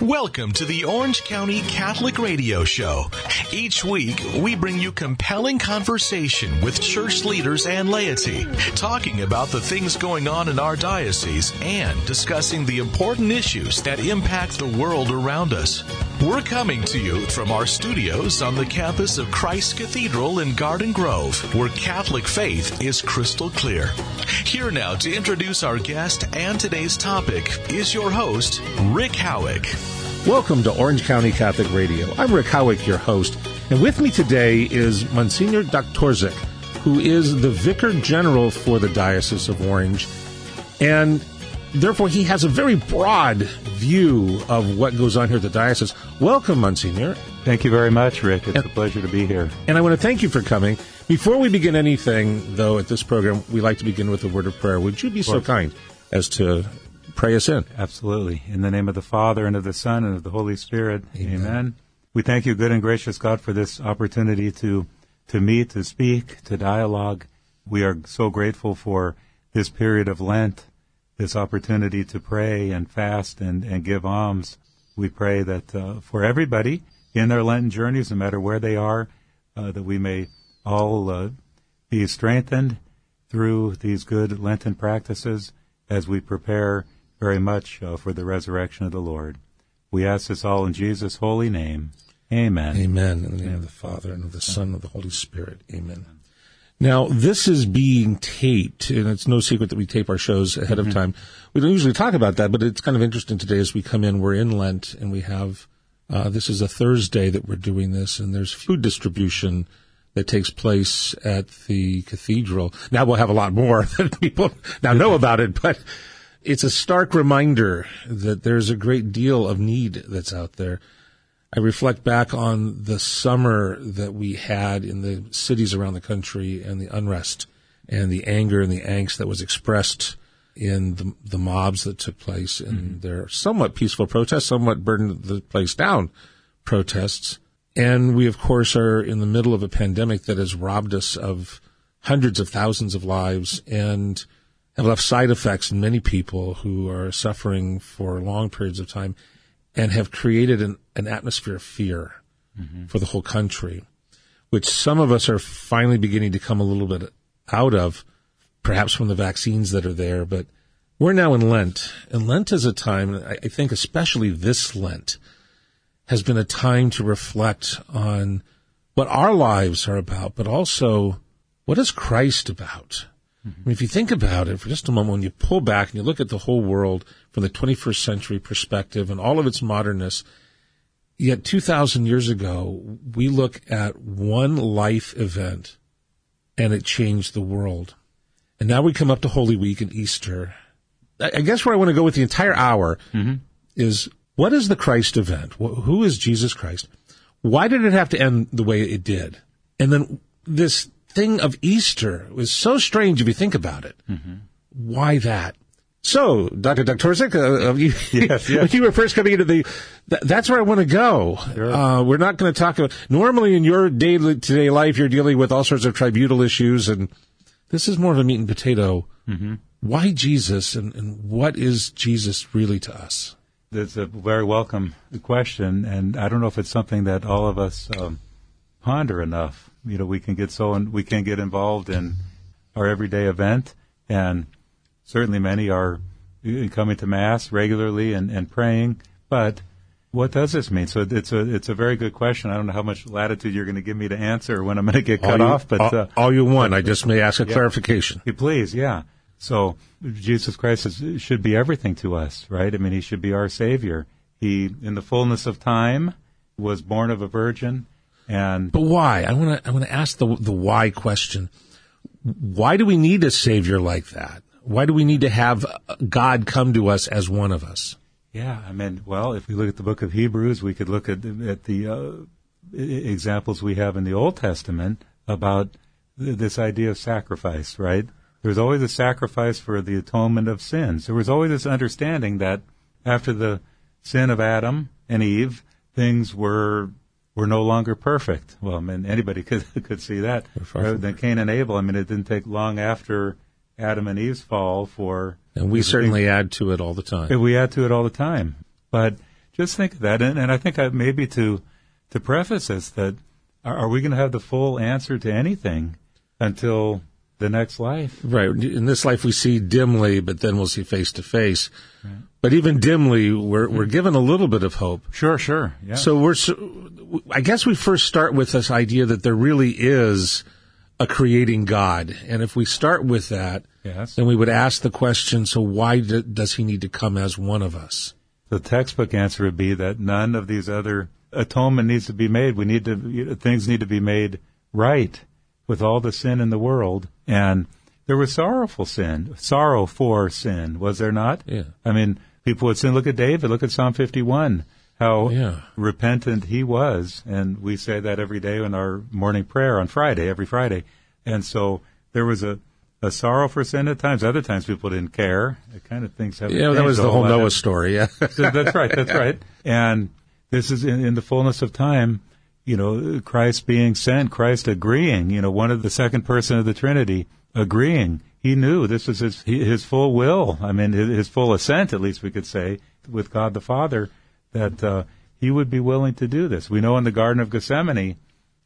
Welcome to the Orange County Catholic Radio Show. Each week, we bring you compelling conversation with church leaders and laity, talking about the things going on in our diocese and discussing the important issues that impact the world around us. We're coming to you from our studios on the campus of Christ Cathedral in Garden Grove, where Catholic faith is crystal clear. Here now to introduce our guest and today's topic is your host, Rick Howick. Welcome to Orange County Catholic Radio. I'm Rick Howick, your host, and with me today is Monsignor Doktorczyk, who is the Vicar General for the Diocese of Orange, and therefore he has a very broad view of what goes on here at the diocese. Welcome, Monsignor. Thank you very much, Rick. It's and, a pleasure to be here. And I want to thank you for coming. Before we begin anything, though, at this program, we like to begin with a word of prayer. Would you be so kind as to pray us in. Absolutely. In the name of the Father, and of the Son, and of the Holy Spirit. Amen. Amen. We thank you, good and gracious God, for this opportunity to, to meet, to speak, to dialogue. We are so grateful for this period of Lent, this opportunity to pray and fast and, and give alms. We pray that uh, for everybody in their Lenten journeys, no matter where they are, uh, that we may all uh, be strengthened through these good Lenten practices as we prepare very much uh, for the resurrection of the Lord. We ask this all in Jesus' holy name. Amen. Amen. In the name of the Father and of the Son and of the Holy Spirit. Amen. Now, this is being taped, and it's no secret that we tape our shows ahead mm-hmm. of time. We don't usually talk about that, but it's kind of interesting today as we come in. We're in Lent, and we have, uh, this is a Thursday that we're doing this, and there's food distribution that takes place at the cathedral. Now we'll have a lot more that people now know about it, but it's a stark reminder that there's a great deal of need that's out there. I reflect back on the summer that we had in the cities around the country and the unrest and the anger and the angst that was expressed in the, the mobs that took place in mm-hmm. their somewhat peaceful protests, somewhat burned the place down protests. And we, of course, are in the middle of a pandemic that has robbed us of hundreds of thousands of lives and have left side effects in many people who are suffering for long periods of time and have created an, an atmosphere of fear mm-hmm. for the whole country, which some of us are finally beginning to come a little bit out of, perhaps from the vaccines that are there. But we're now in Lent, and Lent is a time, I think especially this Lent, has been a time to reflect on what our lives are about, but also what is Christ about? Mm-hmm. I mean, if you think about it for just a moment, when you pull back and you look at the whole world from the 21st century perspective and all of its modernness, yet 2,000 years ago, we look at one life event and it changed the world. And now we come up to Holy Week and Easter. I guess where I want to go with the entire hour mm-hmm. is what is the Christ event? Who is Jesus Christ? Why did it have to end the way it did? And then this thing of Easter was so strange if you think about it. Mm-hmm. Why that? So, Dr. Doktorczyk, uh, you, yes, yes. when you were first coming into the, th- that's where I want to go. Sure. Uh, we're not going to talk about, normally in your daily, today life, you're dealing with all sorts of tribunal issues, and this is more of a meat and potato. Mm-hmm. Why Jesus, and, and what is Jesus really to us? That's a very welcome question, and I don't know if it's something that all of us um, ponder enough you know, we can get so and we can get involved in our everyday event, and certainly many are coming to mass regularly and, and praying. But what does this mean? So it's a it's a very good question. I don't know how much latitude you're going to give me to answer when I'm going to get cut all off, but all, uh, all you want. I just may ask a yeah, clarification. Please, yeah. So Jesus Christ is, should be everything to us, right? I mean, he should be our Savior. He, in the fullness of time, was born of a virgin and but why? I want to I want to ask the the why question. Why do we need a savior like that? Why do we need to have God come to us as one of us? Yeah, I mean, well, if we look at the book of Hebrews, we could look at at the uh, examples we have in the Old Testament about this idea of sacrifice, right? There's always a sacrifice for the atonement of sins. There was always this understanding that after the sin of Adam and Eve, things were were no longer perfect. Well, I mean, anybody could could see that. Than Cain and Abel, I mean, it didn't take long after Adam and Eve's fall for. And we certainly add to it all the time. We add to it all the time. But just think of that. And, and I think I, maybe to, to preface this, that are, are we going to have the full answer to anything until the next life? Right. In this life, we see dimly, but then we'll see face to face. But even dimly, we're, we're mm-hmm. given a little bit of hope. Sure, sure. Yeah. So we're, I guess we first start with this idea that there really is a creating God. And if we start with that, Yes. then we would ask the question, so why d- does he need to come as one of us? the textbook answer would be that none of these other atonement needs to be made. We need to you know, things need to be made right with all the sin in the world. And there was sorrowful sin, sorrow for sin, was there not? Yeah. I mean, people would sin. Look at David. Look at Psalm 51. How Yeah. repentant he was, and we say that every day in our morning prayer on Friday, every Friday. And so there was a a sorrow for sin at times. Other times people didn't care. It kind of things Yeah, that was the whole Noah story. Yeah. so that's right. That's right. And this is in, in the fullness of time. You know, Christ being sent, Christ agreeing. You know, one of the second person of the Trinity agreeing. He knew this was his his full will. I mean, his, his full assent, at least we could say, with God the Father, that uh, he would be willing to do this. We know in the Garden of Gethsemane,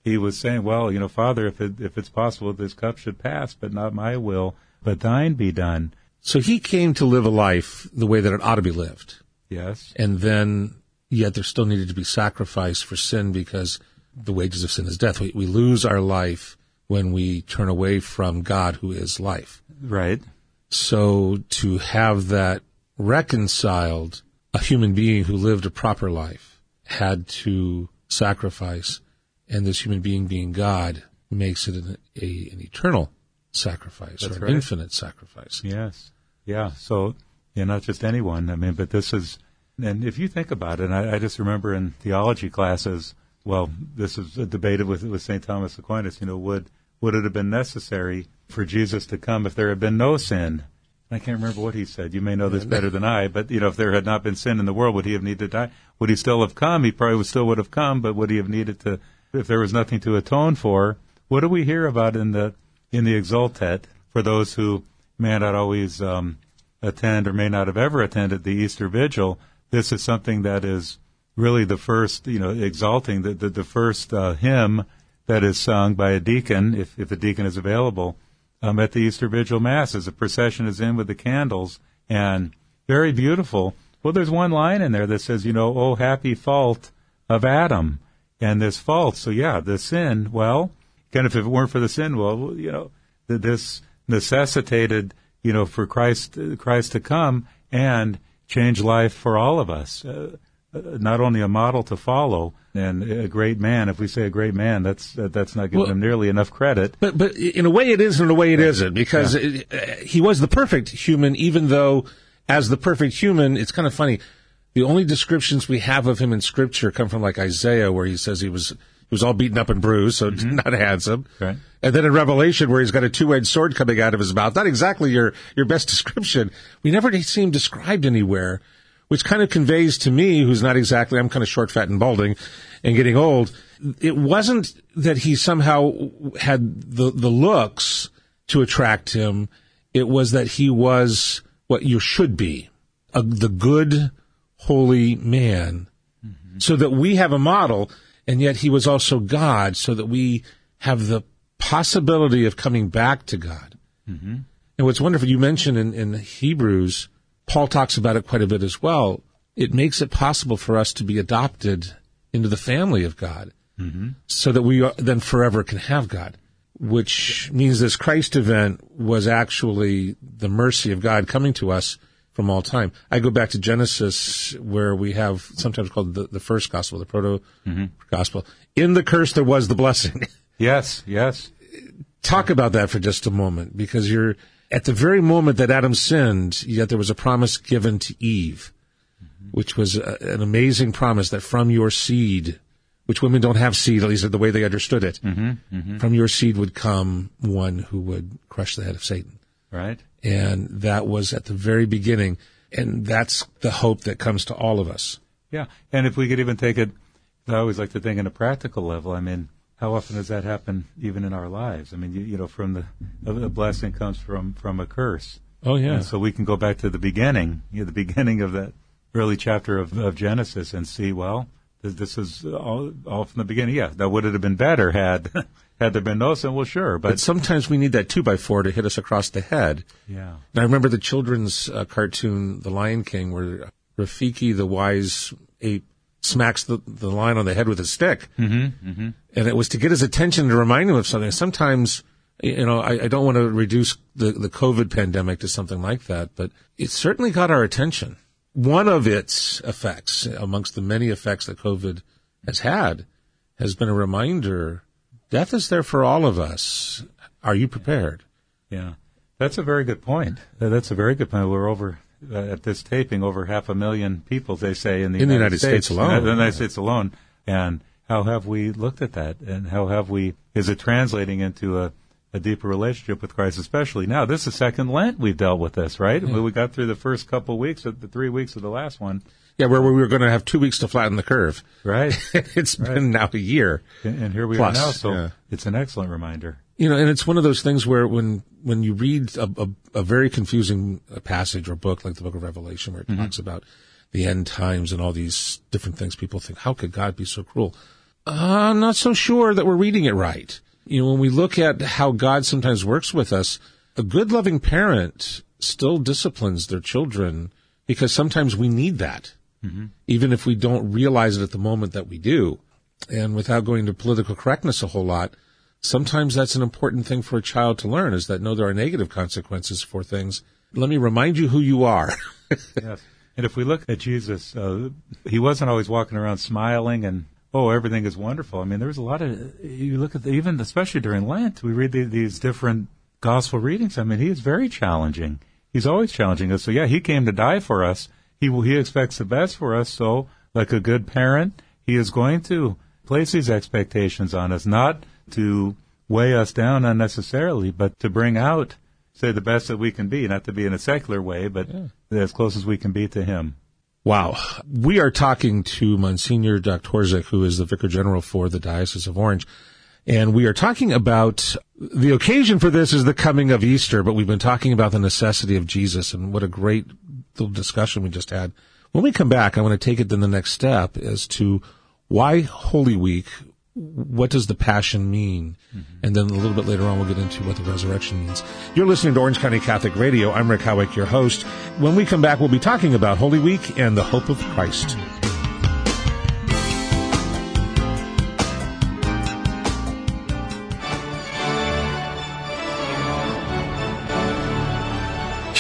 he was saying, "Well, you know, Father, if it, if it's possible, this cup should pass, but not my will, but Thine be done." so he came to live a life the way that it ought to be lived. Yes. And then, yet there still needed to be sacrifice for sin because the wages of sin is death. We, we lose our life when we turn away from God who is life. Right. So to have that reconciled, a human being who lived a proper life had to sacrifice, and this human being being God makes it an, a, an eternal sacrifice That's or an right. infinite sacrifice. Yes. Yeah. So, yeah, not just anyone. I mean, but this is, and if you think about it, and I, I just remember in theology classes, well, this is debated with, with St. Thomas Aquinas, you know, would, would it have been necessary for Jesus to come if there had been no sin? I can't remember what he said. You may know this better than I, but you know, if there had not been sin in the world, would he have needed to die? Would he still have come? He probably would still would have come, but would he have needed to, if there was nothing to atone for? What do we hear about in the in the Exultet for those who may not always um, attend or may not have ever attended the Easter Vigil? This is something that is really the first, you know, exalting the the, the first uh, hymn that is sung by a deacon, if if a deacon is available, um, at the Easter Vigil Mass as the procession is in with the candles, and very beautiful. Well, there's one line in there that says, you know, oh happy fault of Adam, and this fault. So yeah, the sin. Well, kind of if it weren't for the sin, well, you know, this necessitated, you know, for Christ Christ to come and change life for all of us. Uh, not only a model to follow and a great man. If we say a great man, that's that, that's not giving Well- him nearly enough credit. But but in a way it is, and in a way it isn't, because it, uh, he was the perfect human. Even though, as the perfect human, it's kind of funny. The only descriptions we have of him in Scripture come from like Isaiah, where he says he was he was all beaten up and bruised, so not handsome. And then in Revelation, where he's got a two-edged sword coming out of his mouth, not exactly your your best description. We never see him described anywhere, which kind of conveys to me, who's not exactly I'm kind of short, fat, and balding, and getting old. It wasn't that he somehow had the the looks to attract him. It was that he was what you should be, a, the good, holy man, mm-hmm. so that we have a model, and yet he was also God, so that we have the possibility of coming back to God. Mm-hmm. And what's wonderful, you mentioned in, in Hebrews, Paul talks about it quite a bit as well. It makes it possible for us to be adopted into the family of God mm-hmm. so that we are, then forever can have God, which means this Christ event was actually the mercy of God coming to us from all time. I go back to Genesis where we have sometimes called the, the first gospel, the proto mm-hmm. gospel. In the curse, there was the blessing. Yes, yes, Talk about that for just a moment because you're at the very moment that Adam sinned, yet there was a promise given to Eve, which was a, an amazing promise that from your seed, which women don't have seed, at least the way they understood it, mm-hmm, mm-hmm. from your seed would come one who would crush the head of Satan. right. And that was at the very beginning. And that's the hope that comes to all of us. Yeah, and if we could even take it, I always like to think on a practical level. I mean, how often does that happen even in our lives? I mean, you, you know, from the a blessing comes from from a curse. Oh, yeah. And so we can go back to the beginning, you know, the beginning of that early chapter of, of Genesis and see, well, this, this is all, all from the beginning. Yeah, that would it have been better had had there been no sin? Well, sure, but, But sometimes we need that two by four to hit us across the head. yeah, And I remember the children's uh, cartoon, The Lion King, where Rafiki, the wise ape, smacks the, the lion on the head with a stick. Mm-hmm, mm-hmm. And it was to get his attention to remind him of something. Sometimes, you know, I, I don't want to reduce the, the COVID pandemic to something like that, but it certainly got our attention. One of its effects, amongst the many effects that COVID has had, has been a reminder death is there for all of us. Are you prepared? yeah. That's a very good point. That's a very good point. We're over uh, at this taping over half a million people. They say in the In the United, United States alone. In the United States alone, and how have we looked at that? And how have we? Is it translating into a a deeper relationship with Christ, especially now. This is second Lent we've dealt with this, right? We got through the first couple of weeks of the three weeks of the last one, Yeah, where we were going to have two weeks to flatten the curve. right? it's been now a year. and, and here we Plus, are now, so yeah. it's an excellent reminder. You know, and it's one of those things where when when you read a, a, a very confusing passage or book like the Book of Revelation, where it talks about the end times and all these different things, people think, "How could God be so cruel?" Uh, I'm not so sure that we're reading it right. You know, when we look at how God sometimes works with us, a good, loving parent still disciplines their children because sometimes we need that, even if we don't realize it at the moment that we do. And without going to political correctness a whole lot, sometimes that's an important thing for a child to learn is that no, there are negative consequences for things. Let me remind you who you are. yes. And if we look at Jesus, uh, he wasn't always walking around smiling and oh, everything is wonderful. I mean, there was a lot of you look at the, even especially during Lent, we read the, these different gospel readings. I mean, he is very challenging. He's always challenging us. So yeah, he came to die for us. He will, he expects the best for us. So like a good parent, he is going to place these expectations on us, not to weigh us down unnecessarily, but to bring out, say, the best that we can be, not to be in a secular way, but as close as we can be to him. Wow. We are talking to Monsignor Doktorczyk, who is the Vicar General for the Diocese of Orange. And we are talking about the occasion for this is the coming of Easter, but we've been talking about the necessity of Jesus and what a great little discussion we just had. When we come back, I want to take it to the next step as to why Holy Week, what does the Passion mean? And then a little bit later on, we'll get into what the resurrection means. You're listening to Orange County Catholic Radio. I'm Rick Howick, your host. When we come back, we'll be talking about Holy Week and the hope of Christ.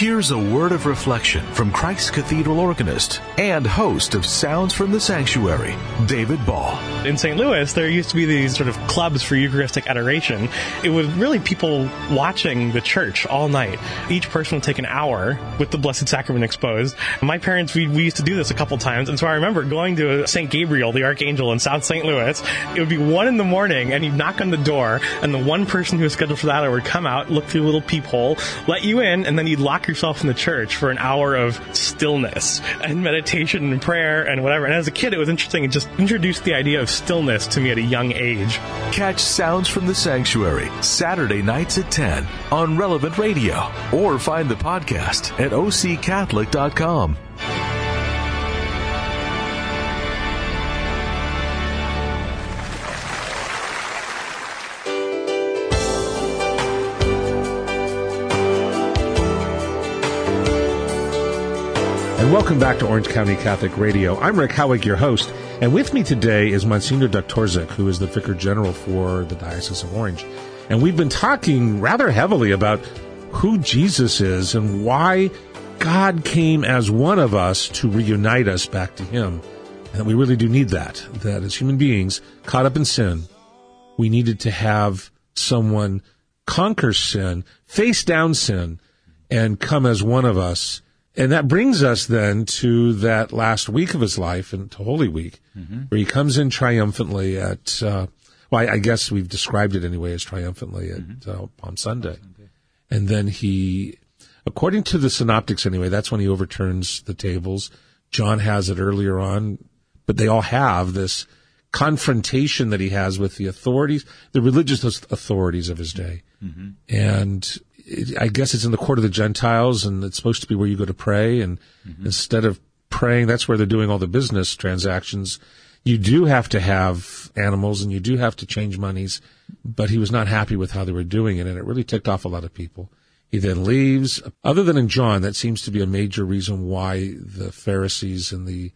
Here's a word of reflection from Christ Cathedral organist and host of Sounds from the Sanctuary, David Ball. In St. Louis, there used to be these sort of clubs for Eucharistic adoration. It was really people watching the church all night. Each person would take an hour with the Blessed Sacrament exposed. My parents, we, we used to do this a couple times, and so I remember going to St. Gabriel, the Archangel in South St. Louis. It would be one in the morning, and you'd knock on the door, and the one person who was scheduled for that hour would come out, look through a little peephole, let you in, and then you'd lock yourself in the church for an hour of stillness and meditation and prayer and whatever. And as a kid, it was interesting. It just introduced the idea of stillness to me at a young age. Catch Sounds from the Sanctuary Saturday nights at 10 on Relevant Radio or find the podcast at occatholic.com. welcome back to Orange County Catholic Radio. I'm Rick Howick, your host, and with me today is Monsignor Doktorczyk, who is the Vicar General for the Diocese of Orange. And we've been talking rather heavily about who Jesus is and why God came as one of us to reunite us back to Him. And that we really do need that, that as human beings caught up in sin, we needed to have someone conquer sin, face down sin, and come as one of us. And that brings us then to that last week of his life and to Holy Week, where he comes in triumphantly at, uh, well, I, I guess we've described it anyway as triumphantly at uh, Palm Sunday. And then he, according to the synoptics anyway, that's when he overturns the tables. John has it earlier on, but they all have this confrontation that he has with the authorities, the religious authorities of his day. And it, I guess it's in the court of the Gentiles and it's supposed to be where you go to pray. And instead of praying. That's where they're doing all the business transactions. You do have to have animals and you do have to change monies, but he was not happy with how they were doing it and it really ticked off a lot of people. He then leaves. Other than in John, that seems to be a major reason why the Pharisees and the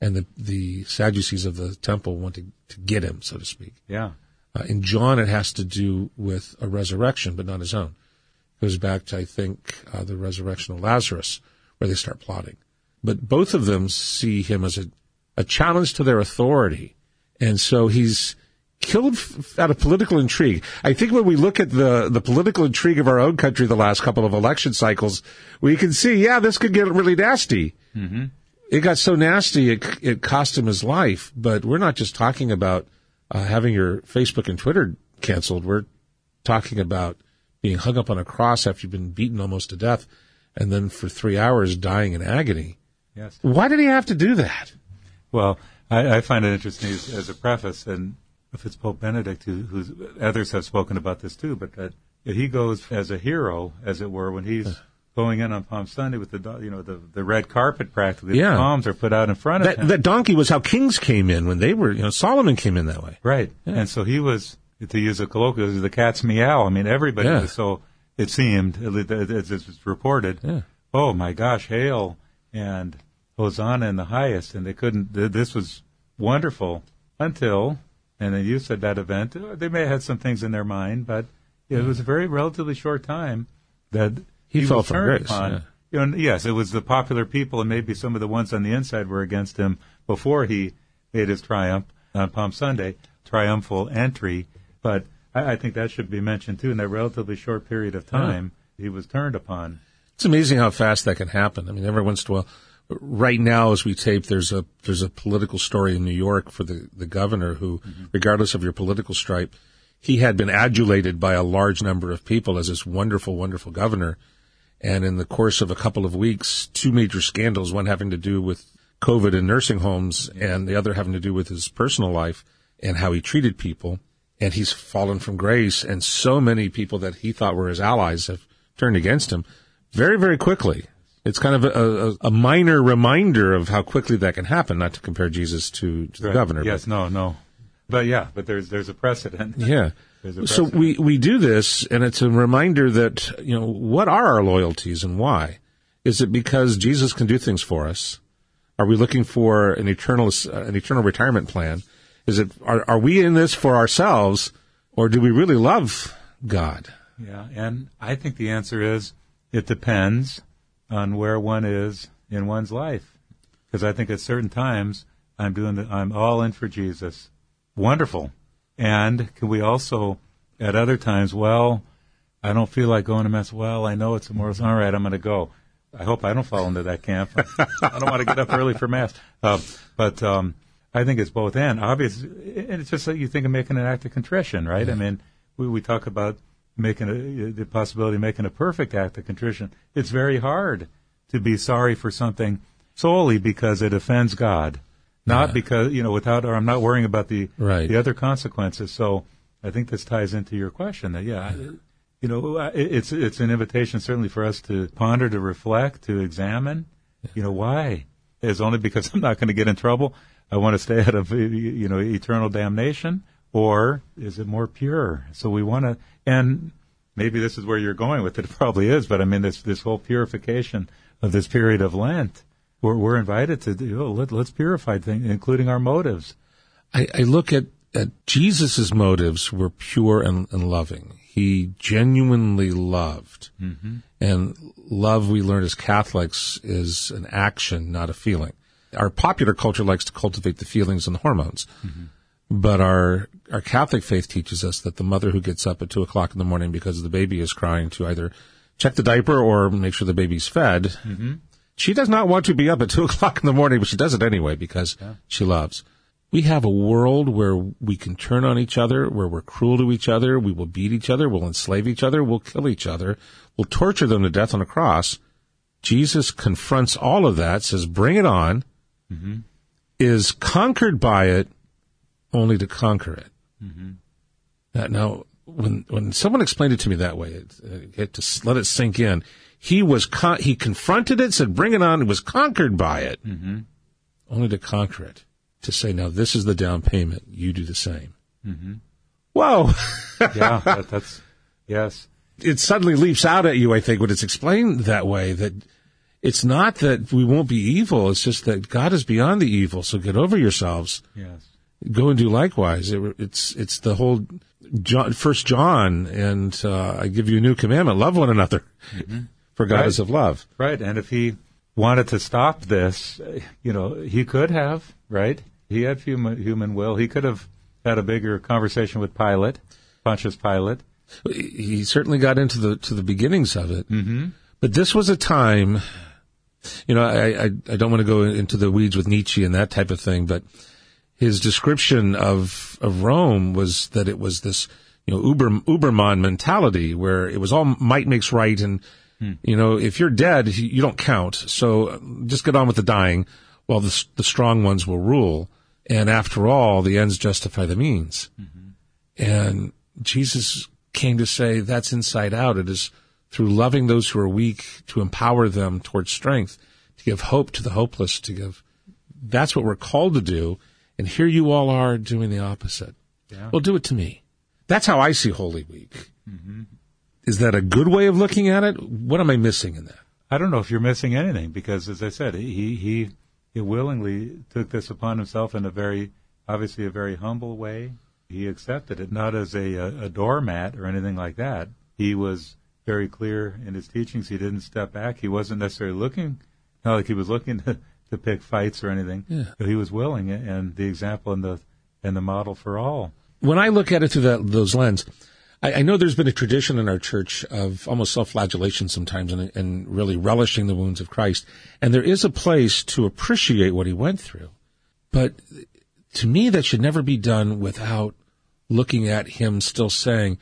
and the, the Sadducees of the temple want to, to get him, so to speak. Yeah. Uh, in John, it has to do with a resurrection, but not his own. Goes back to, I think, uh, the resurrection of Lazarus, where they start plotting. But both of them see him as a, a challenge to their authority. And so he's killed f- out of political intrigue. I think when we look at the, the political intrigue of our own country the last couple of election cycles, we can see, yeah, this could get really nasty. Mm-hmm. It got so nasty, it, it cost him his life. But we're not just talking about uh, having your Facebook and Twitter canceled. We're talking about being hung up on a cross after you've been beaten almost to death and then for three hours dying in agony. Yes. Why did he have to do that? Well, I, I find it interesting as, as, a preface, and if it's Pope Benedict, who, who's others have spoken about this too, but that he goes as a hero, as it were, when he's going in on Palm Sunday with the you know the the red carpet practically. Yeah. The palms are put out in front that, of him. That donkey was how kings came in when they were you know Solomon came in that way. Right, Yeah. and so he was to use a colloquial, the cat's meow. I mean, everybody Yeah. was so it seemed as it was reported. Yeah. Oh my gosh, hail and Hosanna in the highest, and they couldn't. This was wonderful until, and then you said that event. They may have had some things in their mind, but it was a very relatively short time that He fell was from turned grace, upon. yeah. You know, yes, it was the popular people, and maybe some of the ones on the inside were against him before he made his triumph on Palm Sunday, triumphal entry. But I, I think that should be mentioned too. In that relatively short period of time, he was turned upon. It's amazing how fast that can happen. I mean, every once in a while, right now as we tape, there's a there's a political story in New York for the the governor who, mm-hmm. regardless of your political stripe, he had been adulated by a large number of people as this wonderful, wonderful governor. And in the course of a couple of weeks, two major scandals, one having to do with COVID in nursing homes and the other having to do with his personal life and how he treated people. And he's fallen from grace. And so many people that he thought were his allies have turned against him very, very quickly. It's kind of a, a, a minor reminder of how quickly that can happen, not to compare Jesus to, to the Right. governor. Yes, no, no. But yeah, but there's there's a precedent. yeah. So we, we do this and it's a reminder that, you know, what are our loyalties and why? Is it because Jesus can do things for us? Are we looking for an eternal, uh, an eternal retirement plan? Is it, are, are we in this for ourselves or do we really love God? Yeah, and I think the answer is it depends on where one is in one's life. Because I think at certain times I'm doing the, I'm all in for Jesus. Wonderful. And can we also, at other times, well, I don't feel like going to mass. Well, I know it's a moral. All right, I'm going to go. I hope I don't fall into that camp. I don't want to get up early for mass. Uh, but um, I think it's both and. Obviously, and it's just like you think of making an act of contrition, right? I mean, we, we talk about making a, the possibility of making a perfect act of contrition. It's very hard to be sorry for something solely because it offends God, not because you know without or I'm not worrying about the Right. the other consequences. So I think this ties into your question that yeah, I- you know, it's it's an invitation certainly for us to ponder, to reflect, to examine. You know, why? Is only because I'm not going to get in trouble. I want to stay out of you know eternal damnation, or is it more pure? So we want to, and maybe this is where you're going with it. It probably is, but I mean this this whole purification of this period of Lent. We're, we're invited to do. Oh, let, let's purify things, including our motives. I, I look at, at Jesus' motives were pure and, and loving. He genuinely loved. Mm-hmm. And love, we learn as Catholics, is an action, not a feeling. Our popular culture likes to cultivate the feelings and the hormones. Mm-hmm. But our, our Catholic faith teaches us that the mother who gets up at two o'clock in the morning because the baby is crying to either check the diaper or make sure the baby's fed, mm-hmm. she does not want to be up at two o'clock in the morning, but she does it anyway because she loves. We have a world where we can turn on each other, where we're cruel to each other, we will beat each other, we'll enslave each other, we'll kill each other, we'll torture them to death on a cross. Jesus confronts all of that, says, bring it on, is conquered by it only to conquer it. Now, now, when when someone explained it to me that way, it, it had to let it sink in. He was con- he confronted it, said, "Bring it on." He was conquered by it, mm-hmm. only to conquer it. To say, "Now this is the down payment. You do the same." Mm-hmm. Whoa! yeah, that, that's yes. It suddenly leaps out at you. I think when it's explained that way, that it's not that we won't be evil. It's just that God is beyond the evil. So get over yourselves. Yes. Go and do likewise. It, it's it's the whole John, First John, and uh, I give you a new commandment: love one another, mm-hmm. for God right. is of love. Right. And if he wanted to stop this, you know, he could have. Right. He had human human will. He could have had a bigger conversation with Pilate, Pontius Pilate. He certainly got into the to the beginnings of it. Mm-hmm. But this was a time, you know, I, I I don't want to go into the weeds with Nietzsche and that type of thing, but his description of of Rome was that it was this you know Uber Uberman mentality where it was all might makes right and hmm. you know if you're dead you don't count so just get on with the dying while the the strong ones will rule and after all the ends justify the means mm-hmm. and Jesus came to say that's inside out it is through loving those who are weak to empower them towards strength to give hope to the hopeless to give that's what we're called to do and here you all are doing the opposite. Yeah. Well, do it to me. That's how I see Holy Week. Mm-hmm. Is that a good way of looking at it? What am I missing in that? I don't know if you're missing anything because, as I said, he he, he willingly took this upon himself in a very, obviously, a very humble way. He accepted it not as a, a, a doormat or anything like that. He was very clear in his teachings. He didn't step back. He wasn't necessarily looking, not like he was looking to to pick fights or anything. Yeah. he was willing, and the example and the and the model for all. When I look at it through that, those lens, I, I, know there's been a tradition in our church of almost self-flagellation sometimes, and, and really relishing the wounds of Christ. And there is a place to appreciate what he went through, but to me, that should never be done without looking at him still saying,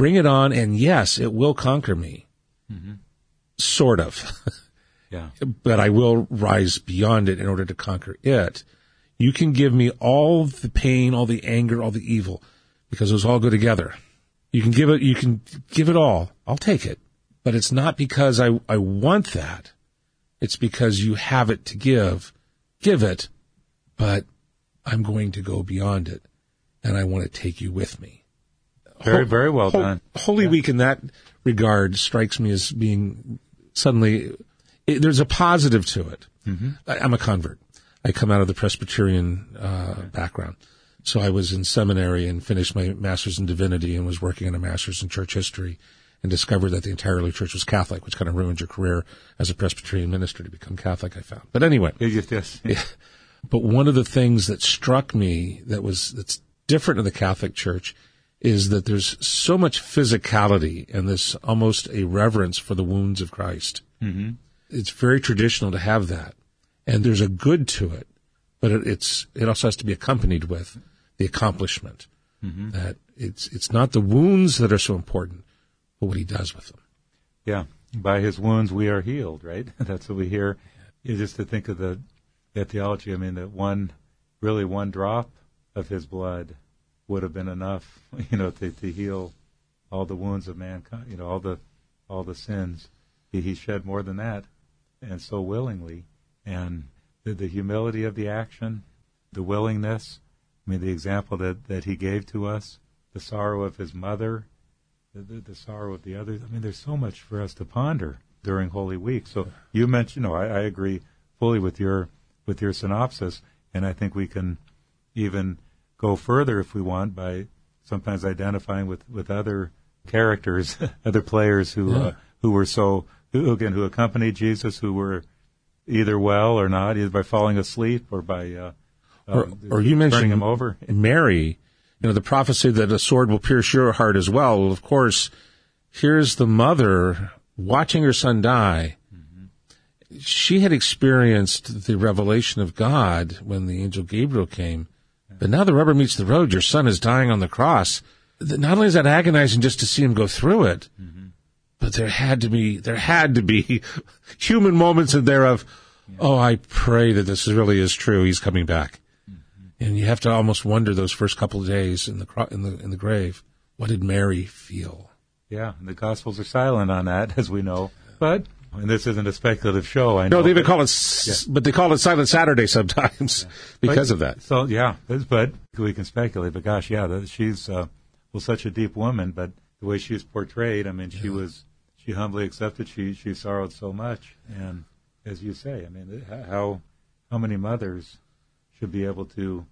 "Bring it on," and yes, it will conquer me. Mm-hmm. Sort of. Yeah. But I will rise beyond it in order to conquer it. You can give me all the pain, all the anger, all the evil, because those all go together. You can give it, you can give it all. I'll take it. But it's not because I, I want that. It's because you have it to give. Give it, but I'm going to go beyond it and I want to take you with me. Very, very well done. Holy yeah. Week in that regard strikes me as being suddenly it, there's a positive to it. Mm-hmm. I, am a convert. I come out of the Presbyterian uh, background. So I was in seminary and finished my master's in divinity and was working on a master's in church history and discovered that the entire early church was Catholic, which kind of ruined your career as a Presbyterian minister to become Catholic, I found. But anyway. Yes, yes. Yeah. But one of the things that struck me that was, that's different in the Catholic Church is that there's so much physicality and this almost a reverence for the wounds of Christ. Mm-hmm it's very traditional to have that, and there's a good to it, but it, it's it also has to be accompanied with the accomplishment. Mm-hmm. That it's it's not the wounds that are so important, but what he does with them. Yeah, by his wounds we are healed. Right. That's what we hear. You just to think of the that theology. I mean, that one really one drop of his blood would have been enough, you know, to, to heal all the wounds of mankind. You know, all the all the sins. He, he shed more than that and so willingly. And the, the humility of the action, the willingness, I mean, the example that, that he gave to us, the sorrow of his mother, the, the, the sorrow of the others. I mean, there's so much for us to ponder during Holy Week. So you mentioned, no, I, I agree fully with your with your synopsis, and I think we can even go further if we want by sometimes identifying with, with other characters, other players who yeah. uh, who were so who again who accompanied Jesus, who were either well or not, either by falling asleep or by uh, or, um, or you mentioned him over. Mary, you know, the prophecy that a sword will pierce your heart as well. Well, of course, here's the mother watching her son die. Mm-hmm. She had experienced the revelation of God when the angel Gabriel came, but now the rubber meets the road. Your son is dying on the cross. Not only is that agonizing just to see him go through it, mm-hmm but there had to be there had to be human moments in there of yeah. oh i pray that this really is true he's coming back mm-hmm. and you have to almost wonder those first couple of days in the in the in the grave What did Mary feel? Yeah, the Gospels are silent on that, as we know. But and this isn't a speculative show. I know. No, they even call it, yeah. but they call it Silent Saturday sometimes yeah. because but, of that. So yeah, but we can speculate. But gosh, yeah, she's uh, well such a deep woman. But the way she's portrayed, I mean, she yeah. was she humbly accepted. She she sorrowed so much, and as you say, I mean, how how many mothers should be able to,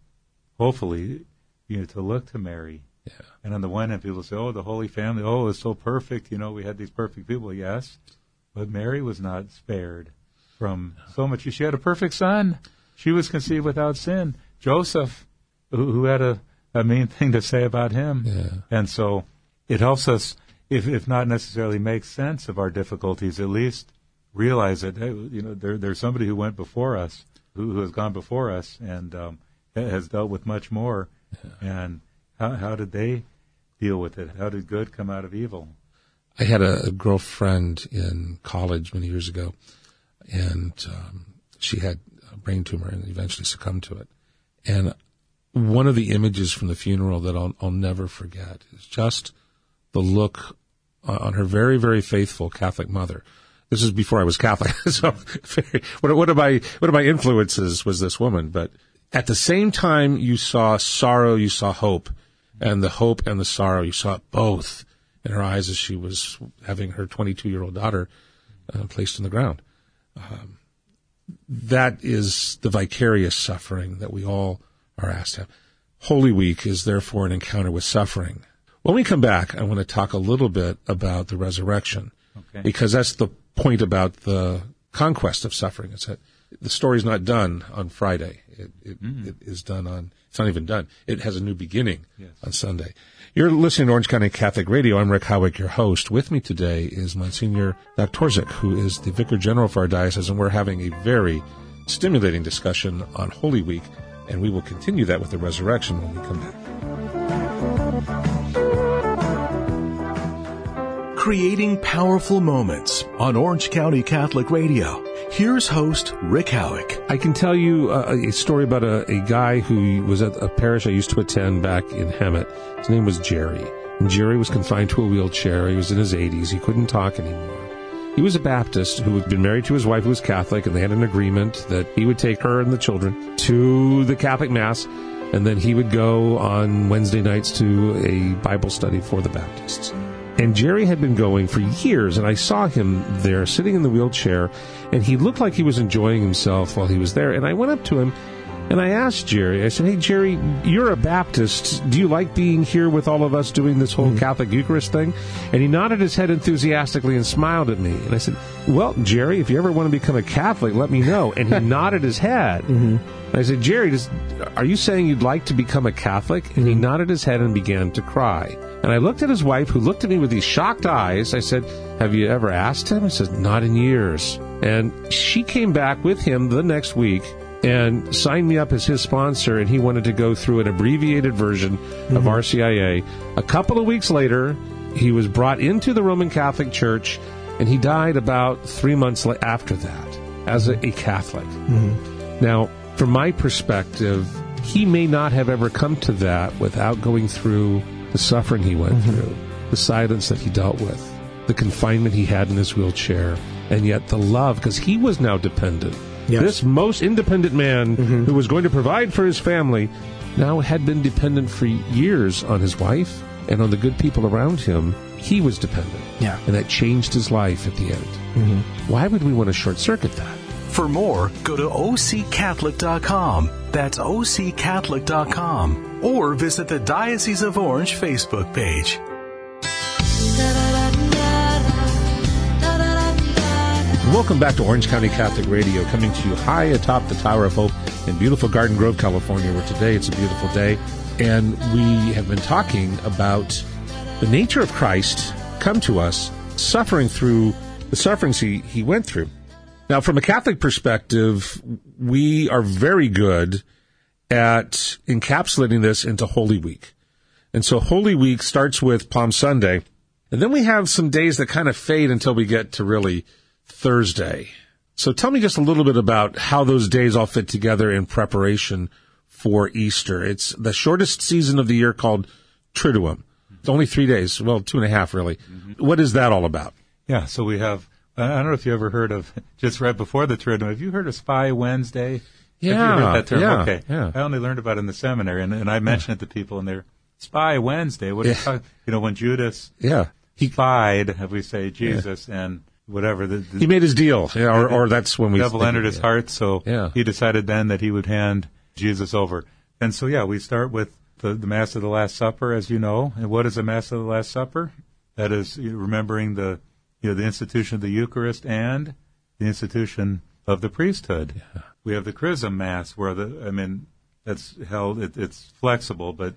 hopefully, you know, to look to Mary. Yeah. And on the one hand, people say, "Oh, the Holy Family, oh, it's so perfect." You know, we had these perfect people. Yes, but Mary was not spared from so much. She had a perfect son. She was conceived without sin. Joseph, who, who had a, a mean thing to say about him. Yeah. And so it helps us, if, if not necessarily make sense of our difficulties, at least realize that, hey, you know, there, there's somebody who went before us, who, who has gone before us and um, has dealt with much more. Yeah. And how, how did they deal with it? How did good come out of evil? I had a, a girlfriend in college many years ago, and um, she had a brain tumor and eventually succumbed to it. And one of the images from the funeral that I'll, I'll never forget is just the look on her very, very faithful Catholic mother. This is before I was Catholic, so what, what of my what of my influences was this woman? But at the same time, you saw sorrow, you saw hope, and the hope and the sorrow, you saw both in her eyes as she was having her 22 year old daughter uh, placed in the ground. Um, that is the vicarious suffering that we all are asked to have. Holy Week is therefore an encounter with suffering. When we come back, I want to talk a little bit about the resurrection okay. because that's the point about the conquest of suffering. It's that the story's not done on Friday. It, it, mm. it is done on, it's not even done. It has a new beginning yes. on Sunday. You're listening to Orange County Catholic Radio. I'm Rick Howick, your host. With me today is Monsignor Doktorczyk, who is the Vicar General for our diocese, and we're having a very stimulating discussion on Holy Week, and we will continue that with the resurrection when we come back. Creating powerful moments on Orange County Catholic Radio. Here's host Rick Howick. I can tell you a, a story about a, a, guy who was at a parish I used to attend back in Hemet. His name was Jerry. And Jerry was confined to a wheelchair. He was in his 80s. He couldn't talk anymore. He was a Baptist who had been married to his wife who was Catholic, and they had an agreement that he would take her and the children to the Catholic Mass, and then he would go on Wednesday nights to a Bible study for the Baptists. And Jerry had been going for years, and I saw him there sitting in the wheelchair, and he looked like he was enjoying himself while he was there. And I went up to him and I asked Jerry, I said, Hey, Jerry, you're a Baptist. Do you like being here with all of us doing this whole mm-hmm. Catholic Eucharist thing? And he nodded his head enthusiastically and smiled at me. And I said, Well, Jerry, if you ever want to become a Catholic, let me know. And he nodded his head. Mm-hmm. I said, Jerry, does, are you saying you'd like to become a Catholic? And he mm-hmm. nodded his head and began to cry. And I looked at his wife, who looked at me with these shocked eyes. I said, Have you ever asked him? He said, Not in years. And she came back with him the next week and signed me up as his sponsor, and he wanted to go through an abbreviated version mm-hmm. of RCIA. A couple of weeks later, he was brought into the Roman Catholic Church, and he died about three months after that as a, a Catholic. Mm-hmm. Now, from my perspective, he may not have ever come to that without going through the suffering he went mm-hmm. through, the silence that he dealt with, the confinement he had in his wheelchair, and yet the love, because he was now dependent. Yes. This most independent man mm-hmm. who was going to provide for his family now had been dependent for years on his wife and on the good people around him. He was dependent. Yeah. And that changed his life at the end. Mm-hmm. Why would we want to short circuit that? For more, go to occatholic.com. That's occatholic.com. Or visit the Diocese of Orange Facebook page. Welcome back to Orange County Catholic Radio, coming to you high atop the Tower of Hope in beautiful Garden Grove, California, where today it's a beautiful day. And we have been talking about the nature of Christ come to us, suffering through the sufferings he, he went through. Now, from a Catholic perspective, we are very good at encapsulating this into Holy Week. And so Holy Week starts with Palm Sunday, and then we have some days that kind of fade until we get to really Thursday. So tell me just a little bit about how those days all fit together in preparation for Easter. It's the shortest season of the year called Triduum. It's only three days. Well, two and a half, really. Mm-hmm. What is that all about? Yeah, so we have. I don't know if you ever heard of just right before the Triduum. Have you heard of Spy Wednesday? Yeah, have you heard that term? yeah, okay, yeah. I only learned about it in the seminary, and, and I mentioned it to people, and they're Spy Wednesday. What are you Yeah. talking? You know, when Judas Yeah. He, spied, have we say Jesus and whatever the, the he made his deal. Yeah, or, or that's when we. devil entered his yeah. heart, so Yeah. he decided then that he would hand Jesus over. And so, yeah, we start with the, the Mass of the Last Supper, as you know. And what is the Mass of the Last Supper? That is you know, remembering the you know the institution of the Eucharist and the institution of the priesthood. We have the Chrism Mass, where the I mean that's held. It, it's flexible, but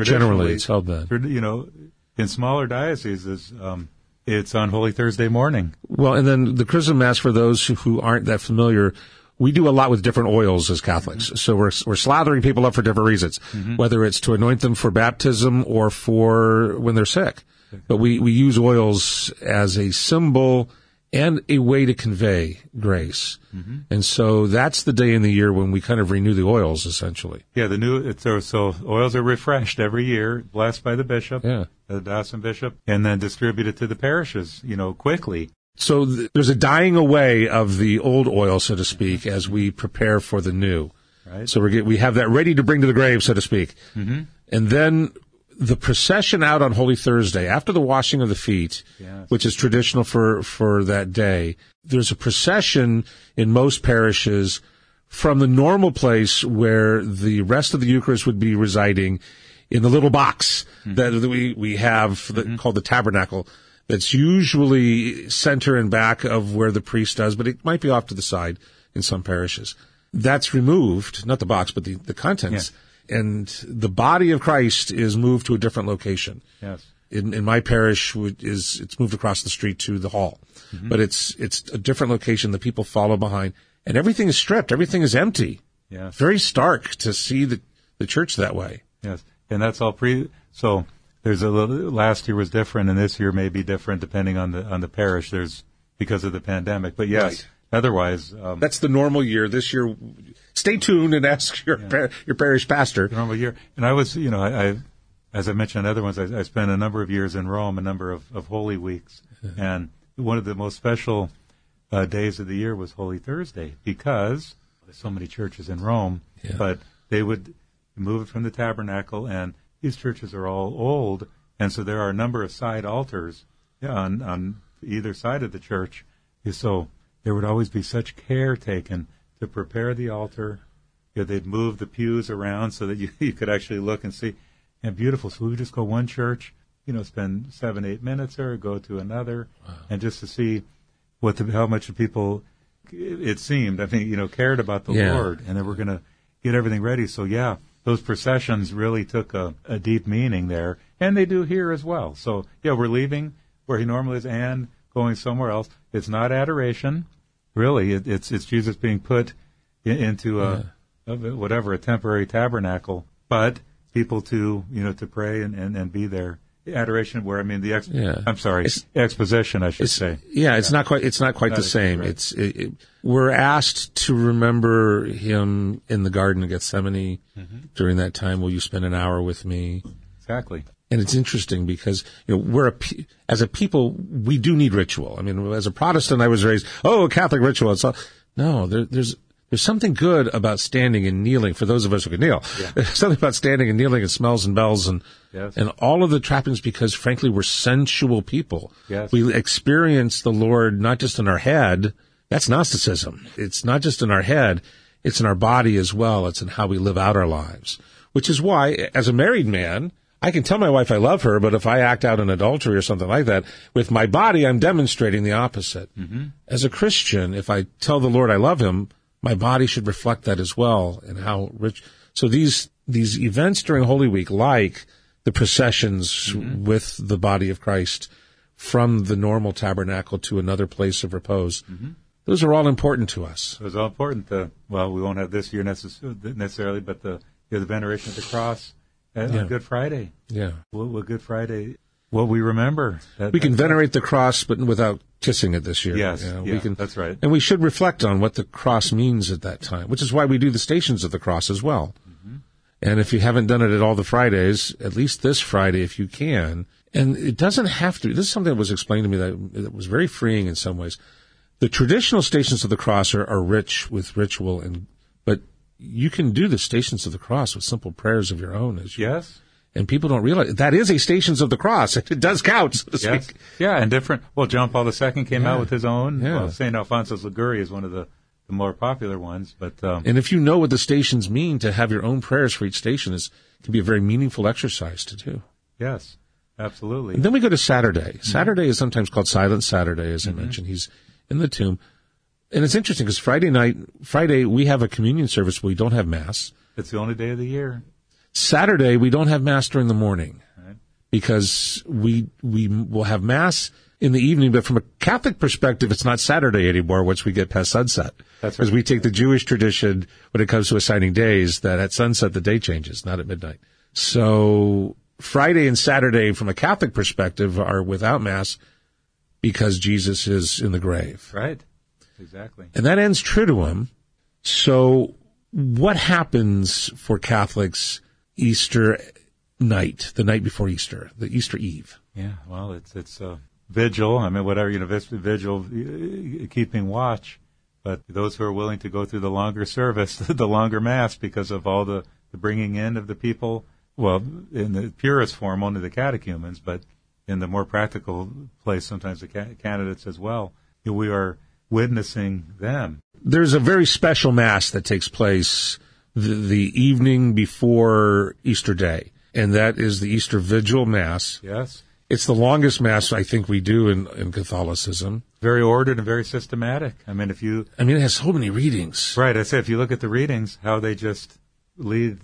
Generally, it's held then. You know, in smaller dioceses, um, it's on Holy Thursday morning. Well, and then the chrism mass for those who- aren't that familiar, we do a lot with different oils as Catholics. Mm-hmm. So we're we're slathering people up for different reasons, whether it's to anoint them for baptism or for when they're sick. But we we use oils as a symbol and a way to convey grace. Mm-hmm. And so that's the day in the year when we kind of renew the oils, essentially. Yeah, the new it's so, so oils are refreshed every year, blessed by the bishop, Yeah. the diocesan bishop, and then distributed to the parishes, you know, quickly. So th- there's a dying away of the old oil, so to speak, as we prepare for the new. Right. So we we have that ready to bring to the grave, so to speak. Mm-hmm. And then the procession out on Holy Thursday after the washing of the feet, Yes. which is traditional for for that day. There's a procession in most parishes from the normal place where the rest of the Eucharist would be residing in the little box hmm. that we we have that, mm-hmm. called the tabernacle. That's usually center and back of where the priest does, but it might be off to the side in some parishes. That's removed, not the box, but the, the contents. And the body of Christ is moved to a different location Yes. in, in my parish is it's moved across the street to the hall, but it's it's a different location. The people follow behind, and everything is stripped. Everything is empty. Yes. Very stark to see the the church that way. Yes. And that's all pre so there's a little last year was different and this year may be different depending on the on the parish. There's because of the pandemic. But yes, Right. otherwise um That's the normal year. This year, stay tuned and ask your par- your parish pastor. normal year. And I was, you know, I, I as I mentioned in other ones, I, I spent a number of years in Rome, a number of, of Holy Weeks, and one of the most special uh, days of the year was Holy Thursday because there's so many churches in Rome, Yeah. but they would move it from the tabernacle, and these churches are all old, and so there are a number of side altars on on either side of the church. So there would always be such care taken to prepare the altar. You know, they'd move the pews around so that you, you could actually look and see. And beautiful. So we would just go one church, you know, spend seven, eight minutes there, go to another, and just to see what the, how much the people, it seemed, I think, you know, cared about the Yeah. Lord, and they were going to get everything ready. So yeah, those processions really took a, a deep meaning there, and they do here as well. So yeah, we're leaving where he normally is and going somewhere else. It's not adoration, really. It, it's it's Jesus being put in, into a, a whatever a temporary tabernacle, but people to you know to pray and, and, and be there. Adoration, where I mean the ex- Yeah. I'm sorry, It's- exposition, I should say. yeah, it's not quite. It's not quite Not the same. right. It's it, it, we're asked to remember him in the Garden of Gethsemane. Mm-hmm. During that time, will you spend an hour with me? Exactly. And it's interesting because you know we're a as a people we do need ritual. I mean, as a Protestant, I was raised oh Catholic ritual. It's all no. There, there's there's something good about standing and kneeling for those of us who can kneel. There's something about standing and kneeling and smells and bells and Yes. and all of the trappings because frankly we're sensual people. Yes. We experience the Lord not just in our head. That's Gnosticism. It's not just in our head. It's in our body as well. It's in how we live out our lives. Which is why, as a married man, I can tell my wife I love her, but if I act out in adultery or something like that, with my body, I'm demonstrating the opposite. Mm-hmm. As a Christian, if I tell the Lord I love him, my body should reflect that as well and how rich. So these, these events during Holy Week, like the processions with the body of Christ from the normal tabernacle to another place of repose, those are all important to us. Those are all important. The well, we won't have this year necessarily, but the the veneration of the cross uh, Yeah. on Good Friday. Yeah. What, what Good Friday? What we remember. That, We can venerate the cross, but without kissing it this year. Yes, You know, yeah, we can, that's right. And we should reflect on what the cross means at that time, which is why we do the stations of the cross as well. Mm-hmm. And if you haven't done it at all the Fridays, at least this Friday, if you can, And it doesn't have to. This is something that was explained to me that, that was very freeing in some ways. The traditional stations of the cross are, are rich with ritual, and but you can do the stations of the cross with simple prayers of your own. As you, Yes. and people don't realize that is a stations of the cross. It does count, so to Yes. speak. Yeah, and different. Well, John Paul II came Yeah. out with his own. Yeah. Well, St. Alphonsus Liguori is one of the, the more popular ones, but um, And if you know what the stations mean, to have your own prayers for each station is can be a very meaningful exercise to do. yes, absolutely. And then we go to Saturday. Saturday is sometimes called Silent Saturday, as I mentioned. He's in the tomb. And it's interesting because Friday night, Friday, we have a communion service we don't have Mass. it's the only day of the year. Saturday, we don't have Mass during the morning Right. because we, we will have Mass in the evening, but from a Catholic perspective, it's not Saturday anymore once we get past sunset. That's Because right. we take the Jewish tradition when it comes to assigning days that at sunset the day changes, not at midnight. So Friday and Saturday from a Catholic perspective are without Mass because Jesus is in the grave. Right. Exactly. And that ends true to him. So what happens for Catholics Easter night, the night before Easter, the Easter Eve? Yeah. Well, it's it's a vigil. I mean, whatever you know, vigil, uh, keeping watch. But those who are willing to go through the longer service, the longer mass, because of all the, the bringing in of the people. Well, in the purest form, only the catechumens, but in the more practical place, sometimes the ca- candidates as well. We are witnessing them. There's a very special Mass that takes place the, the evening before Easter Day. And that is the Easter Vigil Mass. Yes. It's the longest Mass I think we do in, in Catholicism. Very ordered and very systematic. I mean, if you I mean, it has so many readings. Right. I say if you look at the readings, how they just lead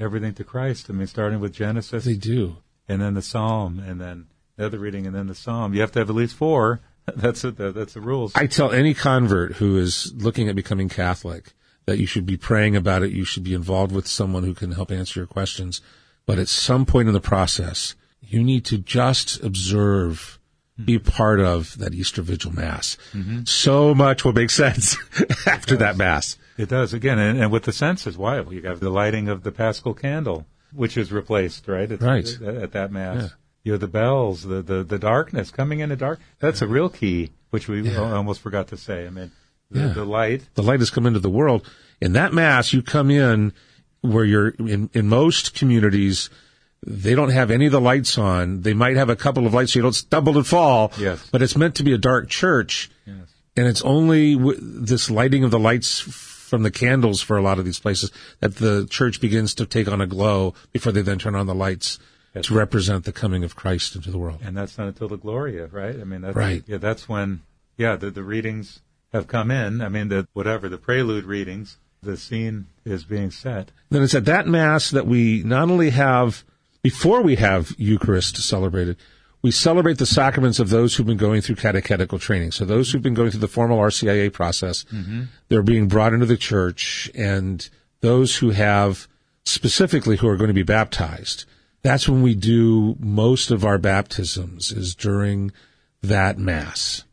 everything to Christ. I mean, starting with Genesis They do. and then the Psalm and then the other reading and then the Psalm. You have to have at least four. That's it. That's the rules. I tell any convert who is looking at becoming Catholic that you should be praying about it. You should be involved with someone who can help answer your questions. But at some point in the process, you need to just observe, be mm-hmm. part of that Easter Vigil Mass. Mm-hmm. So much will make sense after that Mass. It does again, and, and with the senses. Why? Well, you have the lighting of the Paschal candle, which is replaced, right? At, Right. At, at that mass, Yeah. You have the bells, the, the the darkness coming into dark. That's a real key, which we almost forgot to say. I mean, the, Yeah. the light. The light has come into the world. In that Mass, you come in where you're in, in most communities, they don't have any of the lights on. They might have a couple of lights so you don't stumble and fall. Yes. But it's meant to be a dark church. Yes. And it's only w- this lighting of the lights from the candles for a lot of these places that the church begins to take on a glow before they then turn on the lights Yes. to represent the coming of Christ into the world. and that's not until the Gloria, right? I mean, that's, Right. Yeah, that's when, yeah, the, the readings have come in. I mean, the whatever the prelude readings, the scene is being set. Then it's at that Mass that we not only have, before we have Eucharist celebrated, we celebrate the sacraments of those who've been going through catechetical training. So those who've been going through the formal RCIA process, mm-hmm. they're being brought into the church, and those who have specifically who are going to be baptized. That's when we do most of our baptisms is during that Mass.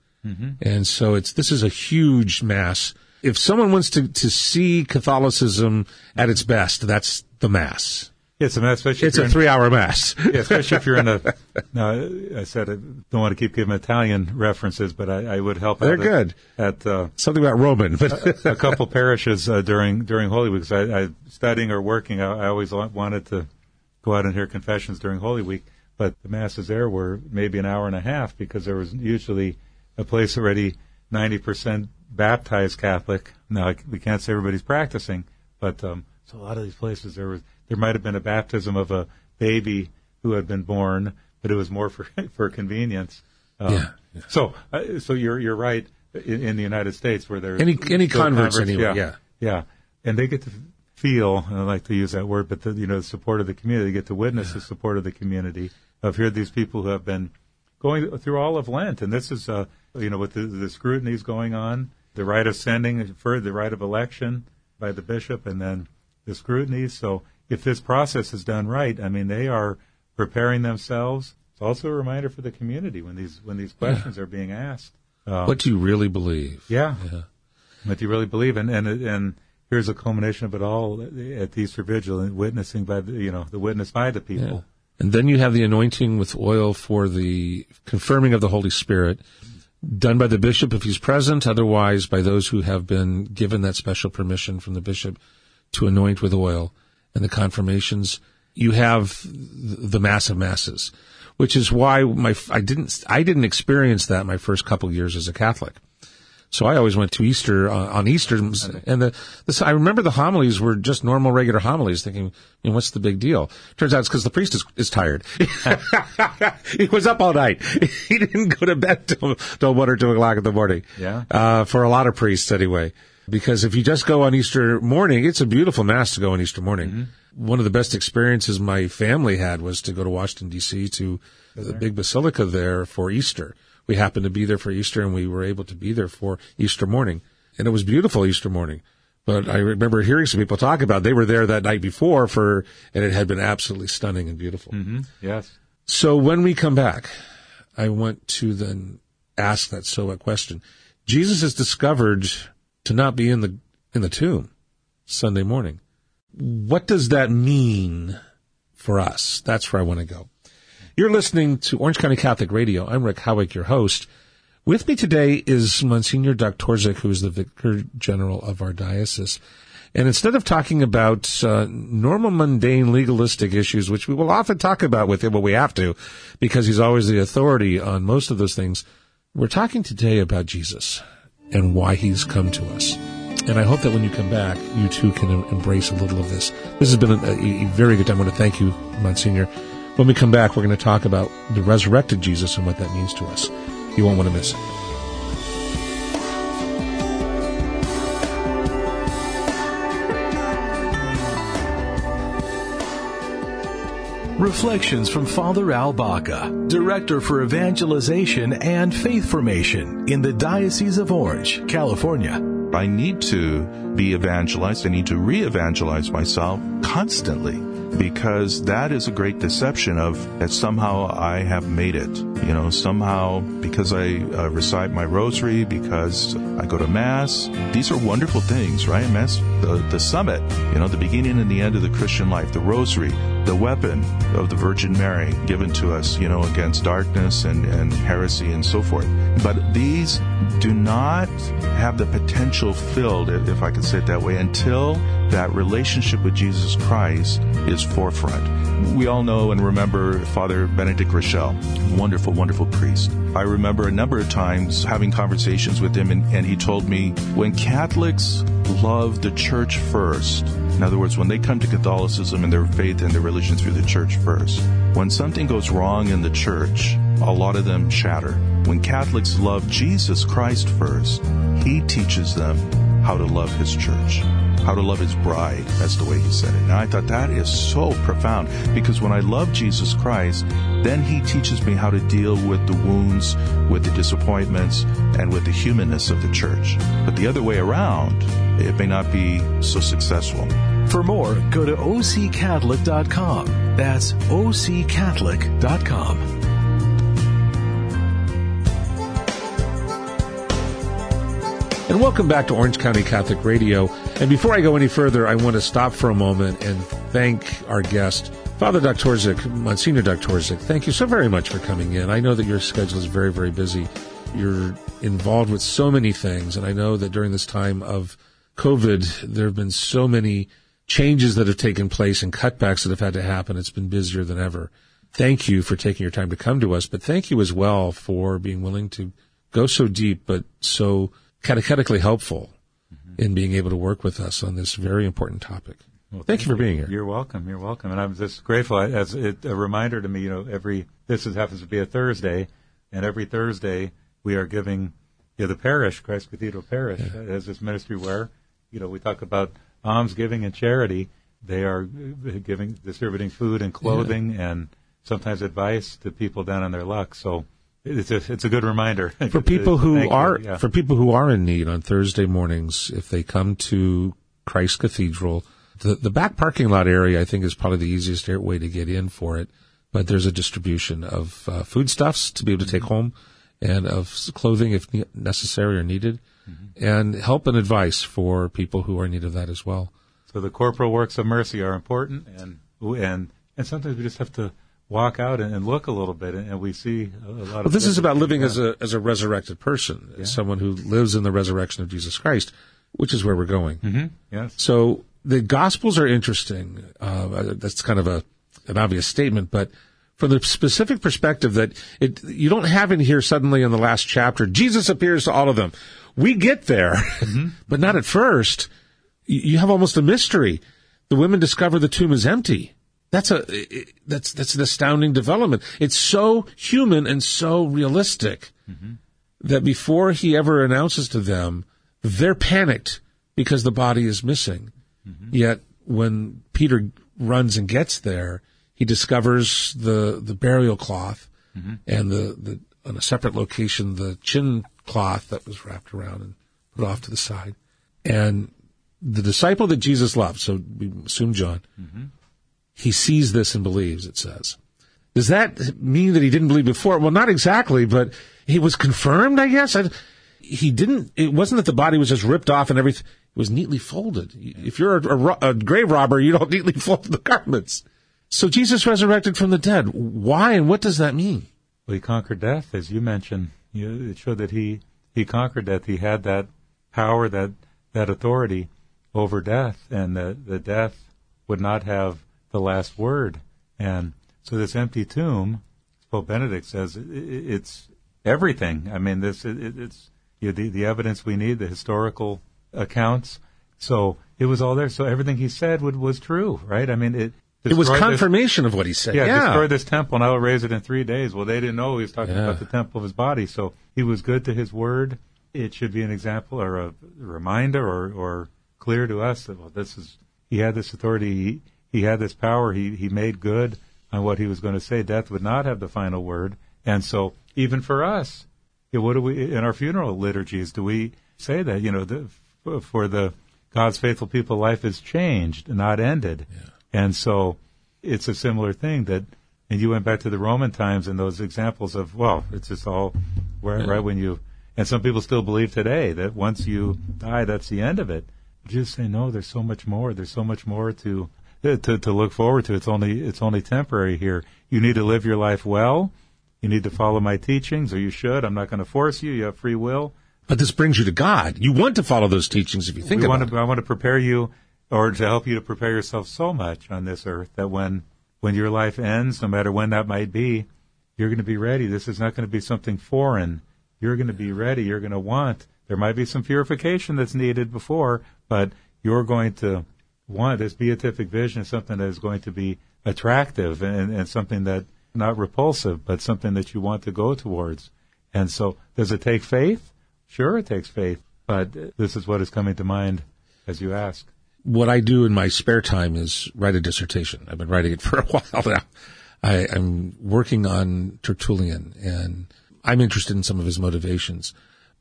And so it's this is a huge mass. If someone wants to, to see Catholicism at its best, that's the mass. Yes, and especially It's a in- three hour mass. yeah, especially if you're in a. No, I said I don't want to keep giving Italian references, but I, I would help. They're out at- good. at uh, Something about Roman, but a couple parishes uh, during during Holy Week. I, I studying or working, I, I always wanted to go out and hear confessions during Holy Week, but the masses there were maybe an hour and a half because there was usually a place already ninety percent baptized Catholic. Now we can't say everybody's practicing, but um, so a lot of these places there was there might have been a baptism of a baby who had been born, but it was more for for convenience. Um, Yeah, yeah. So uh, so you're you're right. In, in the United States, where there Any- any still converts anyway, yeah, yeah. yeah, and they get to feel. And I like to use that word, but the, you know, the support of the community. They get to witness the support of the community. Of here, these people who have been going through all of Lent, and this is, uh, you know, with the, the scrutinies going on, the rite of sending for the rite of election by the bishop, and then the scrutinies. So, if this process is done right, I mean, they are preparing themselves. It's also a reminder for the community when these when these questions are being asked. Uh, what do you really believe? yeah. What do you really believe in? And and here's a culmination of it all at the Easter Vigil and witnessing by the you know the witness by the people. And then you have the anointing with oil for the confirming of the Holy Spirit, done by the bishop if he's present, otherwise by those who have been given that special permission from the bishop to anoint with oil. And the confirmations, you have the mass of masses, which is why my, I didn't, I didn't experience that my first couple years as a Catholic. So I always went to Easter uh, on Easter, and the, the, I remember the homilies were just normal, regular homilies. Thinking, you know, what's the big deal? Turns out it's because the priest is, is tired. he was up all night. he didn't go to bed till, till one or two o'clock in the morning. Yeah. Uh, for a lot of priests, anyway. Because if you just go on Easter morning, it's a beautiful mass to go on Easter morning. Mm-hmm. One of the best experiences my family had was to go to Washington D.C. to the big basilica there for Easter we happened to be there for Easter and we were able to be there for Easter morning. And it was beautiful Easter morning. But I remember hearing some people talk about they were there that night before for, and it had been absolutely stunning and beautiful. Mm-hmm. Yes. So when we come back, I want to then ask that so what question. Jesus is discovered to not be in the, in the tomb Sunday morning. What does that mean for us? That's where I want to go. You're listening to Orange County Catholic Radio. I'm Rick Howick, your host. With me today is Monsignor Doktorczyk, who is the Vicar General of our diocese. And instead of talking about uh, normal, mundane, legalistic issues, which we will often talk about with him, but we have to, because he's always the authority on most of those things, we're talking today about Jesus and why he's come to us. And I hope that when you come back, you too can embrace a little of this. This has been a, a very good time. I want to thank you, Monsignor. When we come back, we're going to talk about the resurrected Jesus and what that means to us. You won't want to miss it. Reflections from Father Al Baca, Director for Evangelization and Faith Formation in the Diocese of Orange, California. I need to be evangelized. I need to re-evangelize myself constantly because that is a great deception of that somehow I have made it. You know, somehow because I uh, recite my rosary, because I go to mass. These are wonderful things, right? Mass, the, the summit, you know, the beginning and the end of the Christian life, the rosary, the weapon of the Virgin Mary given to us, you know, against darkness and, and heresy and so forth. But these do not have the potential filled, if I could say it that way, until that relationship with Jesus Christ is forefront. We all know and remember Father Benedict Groeschel, wonderful, wonderful priest. I remember a number of times having conversations with him, and, and he told me when Catholics love the church first, in other words, when they come to Catholicism and their faith and their religion through the church first, when something goes wrong in the church, a lot of them shatter. When Catholics love Jesus Christ first, He teaches them how to love His church how to love his bride. That's the way he said it. And I thought that is so profound because when I love Jesus Christ, then he teaches me how to deal with the wounds, with the disappointments, and with the humanness of the church. But the other way around, it may not be so successful. For more, go to occatholic.com. That's occatholic.com. And welcome back to Orange County Catholic Radio. And before I go any further, I want to stop for a moment and thank our guest, Father Doktorczyk, Monsignor Doktorczyk. Thank you so very much for coming in. I know that your schedule is very, very busy. You're involved with so many things, and I know that during this time of COVID, there have been so many changes that have taken place and cutbacks that have had to happen. It's been busier than ever. Thank you for taking your time to come to us, but thank you as well for being willing to go so deep, but so catechetically helpful. In being able to work with us on this very important topic. Well, thank, thank, you for being here. You're welcome. You're welcome. And I'm just grateful as it, a reminder to me, you know, every, this is, happens to be a Thursday, and every Thursday we are giving, you know, the parish, Christ Cathedral Parish, yeah. as this ministry where, you know, we talk about alms giving and charity. They are giving, distributing food and clothing yeah. and sometimes advice to people down on their luck. So it's a it's a good reminder for people who are yeah. for people who are in need on Thursday mornings. If they come to Christ Cathedral, the the back parking lot area I think is probably the easiest way to get in for it. But there's a distribution of uh, foodstuffs to be able to take mm-hmm. home, and of clothing if necessary or needed, mm-hmm. and help and advice for people who are in need of that as well. So the corporal works of mercy are important, and and and sometimes we just have to walk out and, and look a little bit, and, and we see a, lot of. Well, this is about living as a as a resurrected person, as someone who lives in the resurrection of Jesus Christ, which is where we're going. Mhm. Yes. So the Gospels are interesting. Uh, that's kind of a an obvious statement, but from the specific perspective that it you don't have in here suddenly in the last chapter, Jesus appears to all of them. We get there, but not at first. You have almost a mystery. The women discover the tomb is empty. That's a that's that's an astounding development. It's so human and so realistic mm-hmm. that before he ever announces to them, they're panicked because the body is missing. Mm-hmm. Yet when Peter runs and gets there, he discovers the, the burial cloth mm-hmm. and the, the, on a separate location, the chin cloth that was wrapped around and put off to the side. And the disciple that Jesus loved, so we assume John, he sees this and believes, it says. Does that mean that he didn't believe before? Well, not exactly, but he was confirmed, I guess. I, he didn't, it wasn't that the body was just ripped off and everything. It was neatly folded. If you're a, a, a grave robber, you don't neatly fold the garments. So Jesus resurrected from the dead. Why and what does that mean? Well, he conquered death, as you mentioned. You, it showed that he, he conquered death. He had that power, that, that authority over death, and that the death would not have the last word. And so this empty tomb, Pope Benedict says, it's everything. I mean, this it, it- it's you know, the, the evidence we need, the historical accounts. So it was all there. So everything he said would, was true, right? I mean, it. It was destroyed this- confirmation of what he said. yeah, Yeah. destroy this temple and I will raise it in three days. Well, they didn't know he was talking Yeah. about the temple of his body. So he was good to his word. It should be an example or a reminder or, or clear to us that, well, this is, he had this authority. He, had this power. He, he made good on what he was going to say. Death would not have the final word. And so even for us, what do we, in our funeral liturgies, do we say that, you know, the, for the God's faithful people, life is changed, not ended. And so it's a similar thing that, and you went back to the Roman times and those examples of, well, it's just all right, right when you, and some people still believe today that once you die, that's the end of it. Just say, no, there's so much more. There's so much more to, to, to look forward to. It's only, it's only temporary here. You need to live your life well. You need to follow my teachings, or you should. I'm not going to force you. You have free will. But this brings you to God. You want to follow those teachings if you think we about want it. I want to prepare you, or to help you to prepare yourself so much on this earth that when when your life ends, no matter when that might be, you're going to be ready. This is not going to be something foreign. You're going to be ready. You're going to want. There might be some purification that's needed before, but you're going to want this beatific vision is something that is going to be attractive and, and something that not repulsive, but something that you want to go towards. And so, does it take faith? Sure, it takes faith, but this is what is coming to mind as you ask. what I do in my spare time is write a dissertation. I've been writing it for a while now. I, I'm working on Tertullian and I'm interested in some of his motivations.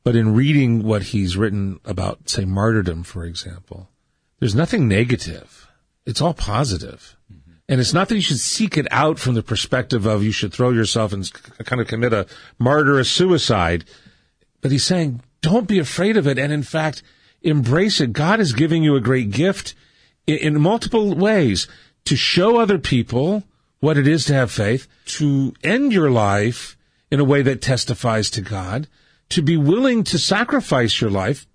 But in reading what he's written about, say, martyrdom, for example, there's nothing negative. It's all positive. Mm-hmm. And it's not that you should seek it out from the perspective of you should throw yourself and kind of commit a martyrous suicide. But he's saying, don't be afraid of it. And in fact, embrace it. God is giving you a great gift in, in multiple ways to show other people what it is to have faith, to end your life in a way that testifies to God, to be willing to sacrifice your life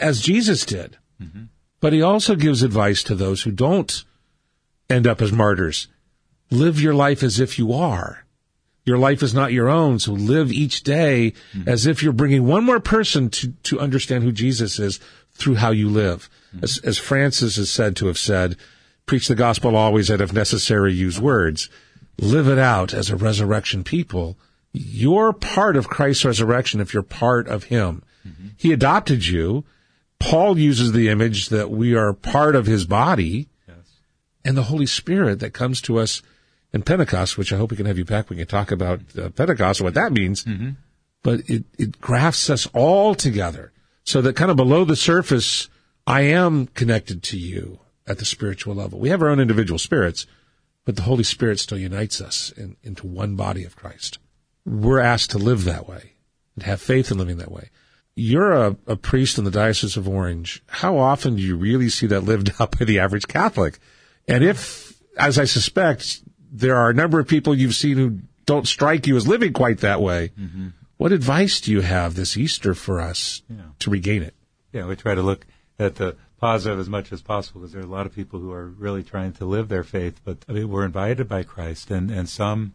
as Jesus did. Mm-hmm. But he also gives advice to those who don't end up as martyrs. Live your life as if you are. Your life is not your own, so live each day mm-hmm. as if you're bringing one more person to, to understand who Jesus is through how you live. Mm-hmm. As, as Francis is said to have said, preach the gospel always and if necessary use words. Live it out as a resurrection people. You're part of Christ's resurrection if you're part of Him. Mm-hmm. He adopted you. Paul uses the image that we are part of His body and the Holy Spirit that comes to us in Pentecost, which I hope we can have you back. We can talk about uh, Pentecost and what that means. But it, it grafts us all together so that kind of below the surface, I am connected to you at the spiritual level. We have our own individual spirits, but the Holy Spirit still unites us in, into one body of Christ. We're asked to live that way and have faith in living that way. You're a, a priest in the Diocese of Orange. How often do you really see that lived out by the average Catholic? And if, as I suspect, there are a number of people you've seen who don't strike you as living quite that way. Mm-hmm. What advice do you have this Easter for us Yeah. to regain it? Yeah, we try to look at the positive as much as possible because there are a lot of people who are really trying to live their faith, but I mean, we're invited by Christ, and, and some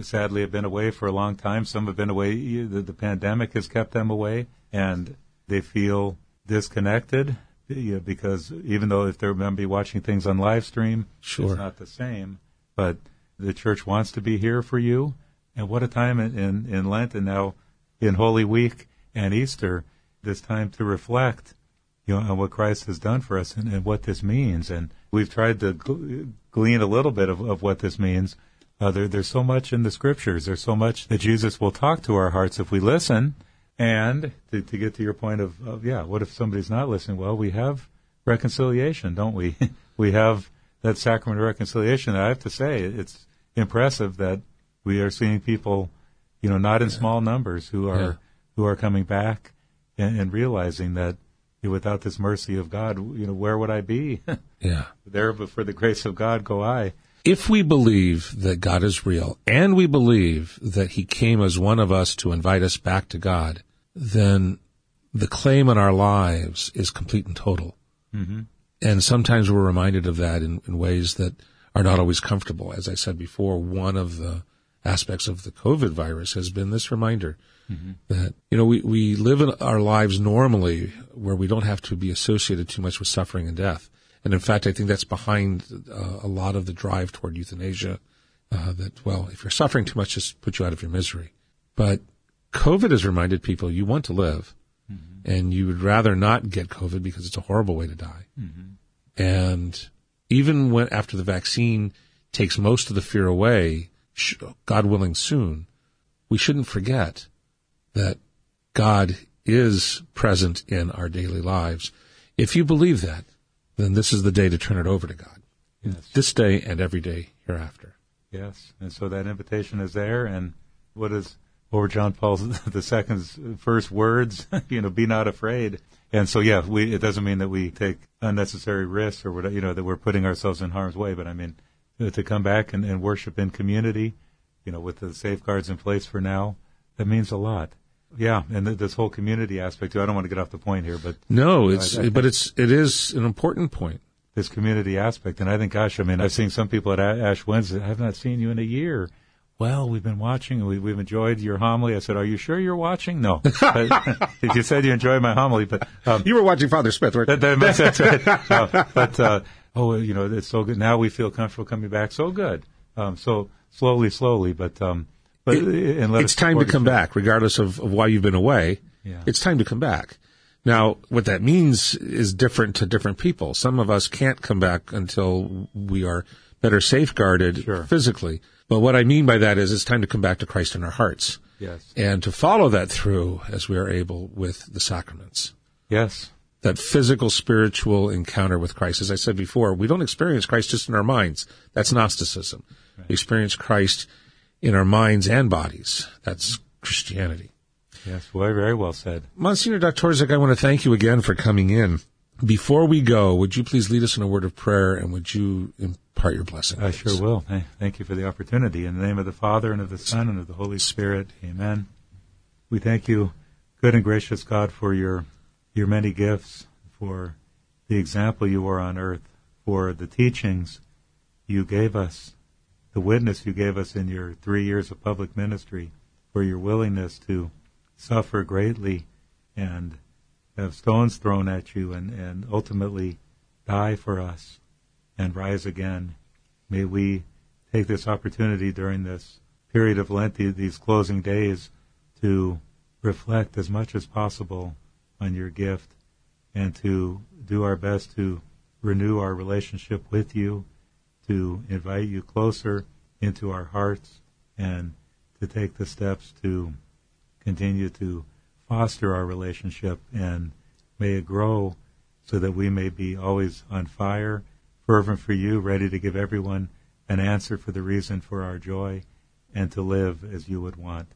sadly have been away for a long time. Some have been away, the, the pandemic has kept them away, and they feel disconnected because even though if they're going to be watching things on live stream, Sure. it's not the same. But the church wants to be here for you. And what a time in, in, in Lent and now in Holy Week and Easter, this time to reflect, you know, on what Christ has done for us and, and what this means. And we've tried to gl- glean a little bit of, of what this means. Uh, there, there's so much in the scriptures. There's so much that Jesus will talk to our hearts if we listen. And to, to get to your point of, of, yeah, what if somebody's not listening? Well, we have reconciliation, don't we? we have that sacrament of reconciliation. I have to say, it's impressive that we are seeing people, you know, not in small numbers who are Yeah. who are coming back and, and realizing that you know, without this mercy of God, you know, where would I be? Yeah. there, but for the grace of God, go I. If we believe that God is real and we believe that he came as one of us to invite us back to God, then the claim on our lives is complete and total. Mm-hmm. And sometimes we're reminded of that in, in ways that are not always comfortable. As I said before, one of the aspects of the COVID virus has been this reminder that, you know, we, we live in our lives normally where we don't have to be associated too much with suffering and death. And in fact, I think that's behind uh, a lot of the drive toward euthanasia. Uh, that, well, if you're suffering too much, just put you out of your misery. But COVID has reminded people you want to live mm-hmm. and you would rather not get COVID because it's a horrible way to die. Mm-hmm. And even when after the vaccine takes most of the fear away, sh- God willing soon, we shouldn't forget that God is present in our daily lives. If you believe that, then this is the day to turn it over to God. Yes. This day and every day hereafter. Yes, and so that invitation is there. And what is over John Paul II's first words? you know, be not afraid. And so, yeah, we, it doesn't mean that we take unnecessary risks or whatever, you know, that we're putting ourselves in harm's way. But I mean, uh, to come back and, and worship in community, you know, with the safeguards in place for now, that means a lot. Yeah, and th- this whole community aspect too. I don't want to get off the point here, but No, it's, I- I but it's, it is an important point. this community aspect. And I think, gosh, I mean, I've seen some people at Ash Wednesday. I've not seen you in a year. Well, we've been watching and we, we've enjoyed your homily. I said, are you sure you're watching? No. you said you enjoyed my homily, but, um, You were watching Father Smith, weren't that, that, that's right. Uh, but, uh, oh, you know, it's so good. Now we feel comfortable coming back. So good. Um, so slowly, slowly, but, um, but, and let it's time to come other. back, regardless of, of why you've been away. Yeah. It's time to come back. Now, what that means is different to different people. Some of us can't come back until we are better safeguarded Sure. physically. But what I mean by that is it's time to come back to Christ in our hearts Yes. and to follow that through as we are able with the sacraments. Yes. That physical, spiritual encounter with Christ. As I said before, we don't experience Christ just in our minds. That's Gnosticism. We experience Christ in our minds and bodies. That's Christianity. Yes. Well, very well said. Monsignor Doktorczyk, I want to thank you again for coming in. Before we go, would you please lead us in a word of prayer and would you impart your blessing? I sure will. Th- Thank you for the opportunity. In the name of the Father, and of the Son, and of the Holy Spirit. Amen. We thank you, good and gracious God, for your, your many gifts, for the example you were on earth, for the teachings you gave us, the witness you gave us in your three years of public ministry, for your willingness to suffer greatly and have stones thrown at you and, and ultimately die for us and rise again. May we take this opportunity during this period of Lent, these closing days, to reflect as much as possible on your gift and to do our best to renew our relationship with you, to invite you closer into our hearts, and to take the steps to continue to foster our relationship and may it grow so that we may be always on fire, fervent for you, ready to give everyone an answer for the reason for our joy and to live as you would want.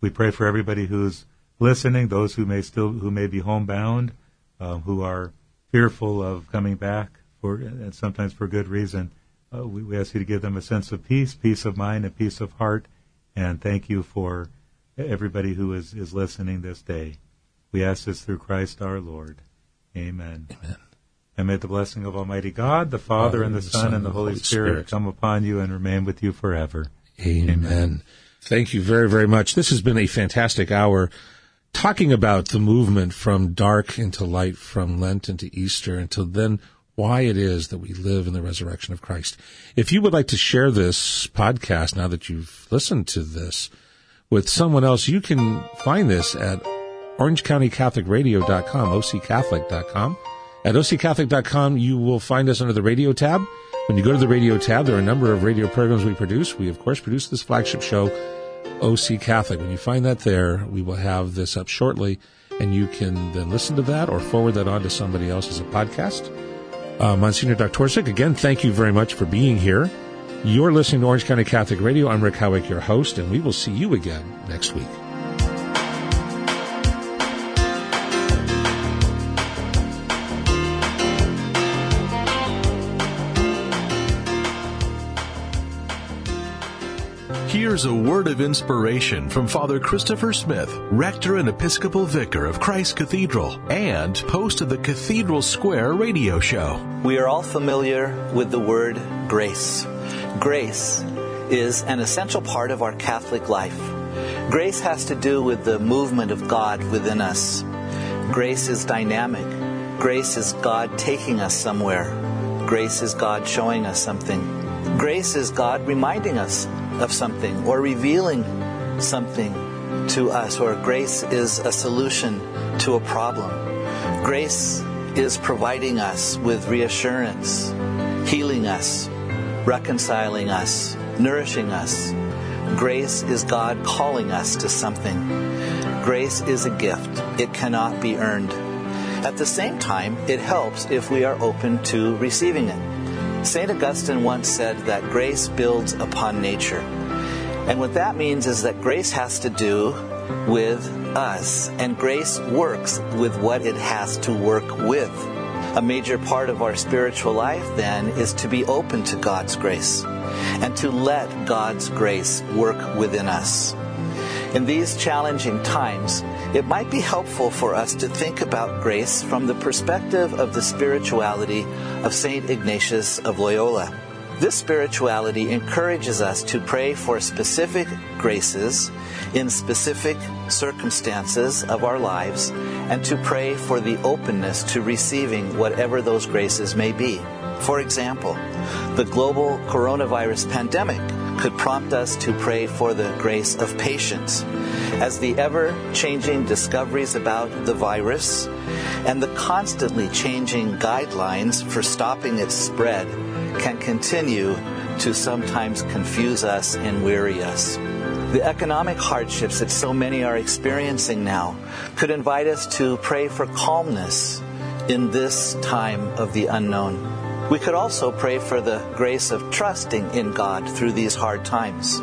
We pray for everybody who's listening, those who may still who may be homebound, uh, who are fearful of coming back for and sometimes for good reason. uh, we, we ask you to give them a sense of peace, peace of mind, and peace of heart. And thank you for everybody who is, is listening this day. We ask this through Christ our Lord. Amen. Amen. And may the blessing of Almighty God, the Father, and the, Son, and the Holy, Spirit, Spirit, come upon you and remain with you forever. Amen. Amen. Thank you very, very much. This has been a fantastic hour talking about the movement from dark into light, from Lent into Easter, until then why it is that we live in the resurrection of Christ. If you would like to share this podcast now that you've listened to this with someone else, you can find this at orangecountycatholicradio.com, occatholic.com. At occatholic.com, you will find us under the radio tab. When you go to the radio tab, there are a number of radio programs we produce. We, of course, produce this flagship show, OC Catholic. When you find that there, we will have this up shortly, and you can then listen to that or forward that on to somebody else as a podcast. Uh, Monsignor Doktorczyk, again, thank you very much for being here. You're listening to Orange County Catholic Radio. I'm Rick Howick, your host, and we will see you again next week. Here's a word of inspiration from Father Christopher Smith, Rector and Episcopal Vicar of Christ Cathedral and host of the Cathedral Square radio show. We are all familiar with the word grace. Grace is an essential part of our Catholic life. Grace has to do with the movement of God within us. Grace is dynamic. Grace is God taking us somewhere. Grace is God showing us something. Grace is God reminding us of something or revealing something to us, or grace is a solution to a problem. Grace is providing us with reassurance, healing us, reconciling us, nourishing us. Grace is God calling us to something. Grace is a gift, it cannot be earned. At the same time, it helps if we are open to receiving it. St. Augustine once said that grace builds upon nature. And what that means is that grace has to do with us, and grace works with what it has to work with. A major part of our spiritual life, then, is to be open to God's grace and to let God's grace work within us. In these challenging times, it might be helpful for us to think about grace from the perspective of the spirituality of St. Ignatius of Loyola. This spirituality encourages us to pray for specific graces in specific circumstances of our lives and to pray for the openness to receiving whatever those graces may be. For example, the global coronavirus pandemic could prompt us to pray for the grace of patience as the ever changing discoveries about the virus and the constantly changing guidelines for stopping its spread can continue to sometimes confuse us and weary us. The economic hardships that so many are experiencing now could invite us to pray for calmness in this time of the unknown. We could also pray for the grace of trusting in God through these hard times.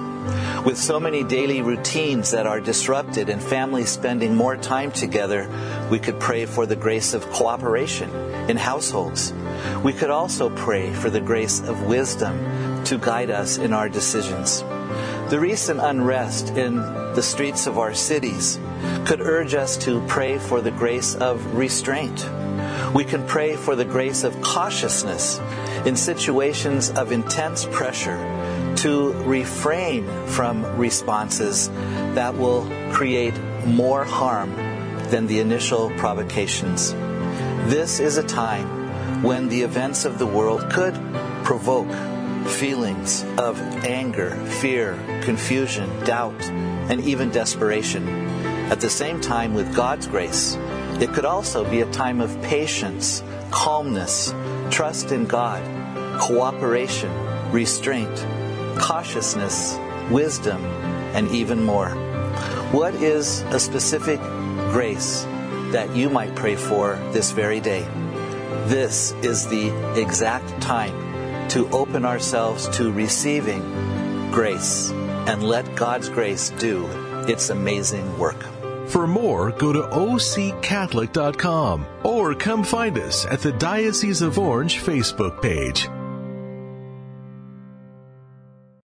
With so many daily routines that are disrupted and families spending more time together, we could pray for the grace of cooperation in households. We could also pray for the grace of wisdom to guide us in our decisions. The recent unrest in the streets of our cities could urge us to pray for the grace of restraint we can pray for the grace of cautiousness in situations of intense pressure to refrain from responses that will create more harm than the initial provocations. This is a time when the events of the world could provoke feelings of anger, fear, confusion, doubt, and even desperation. At the same time, with God's grace, it could also be a time of patience, calmness, trust in God, cooperation, restraint, cautiousness, wisdom, and even more. What is a specific grace that you might pray for this very day? This is the exact time to open ourselves to receiving grace and let God's grace do its amazing work. For more, go to occatholic.com or come find us at the Diocese of Orange Facebook page.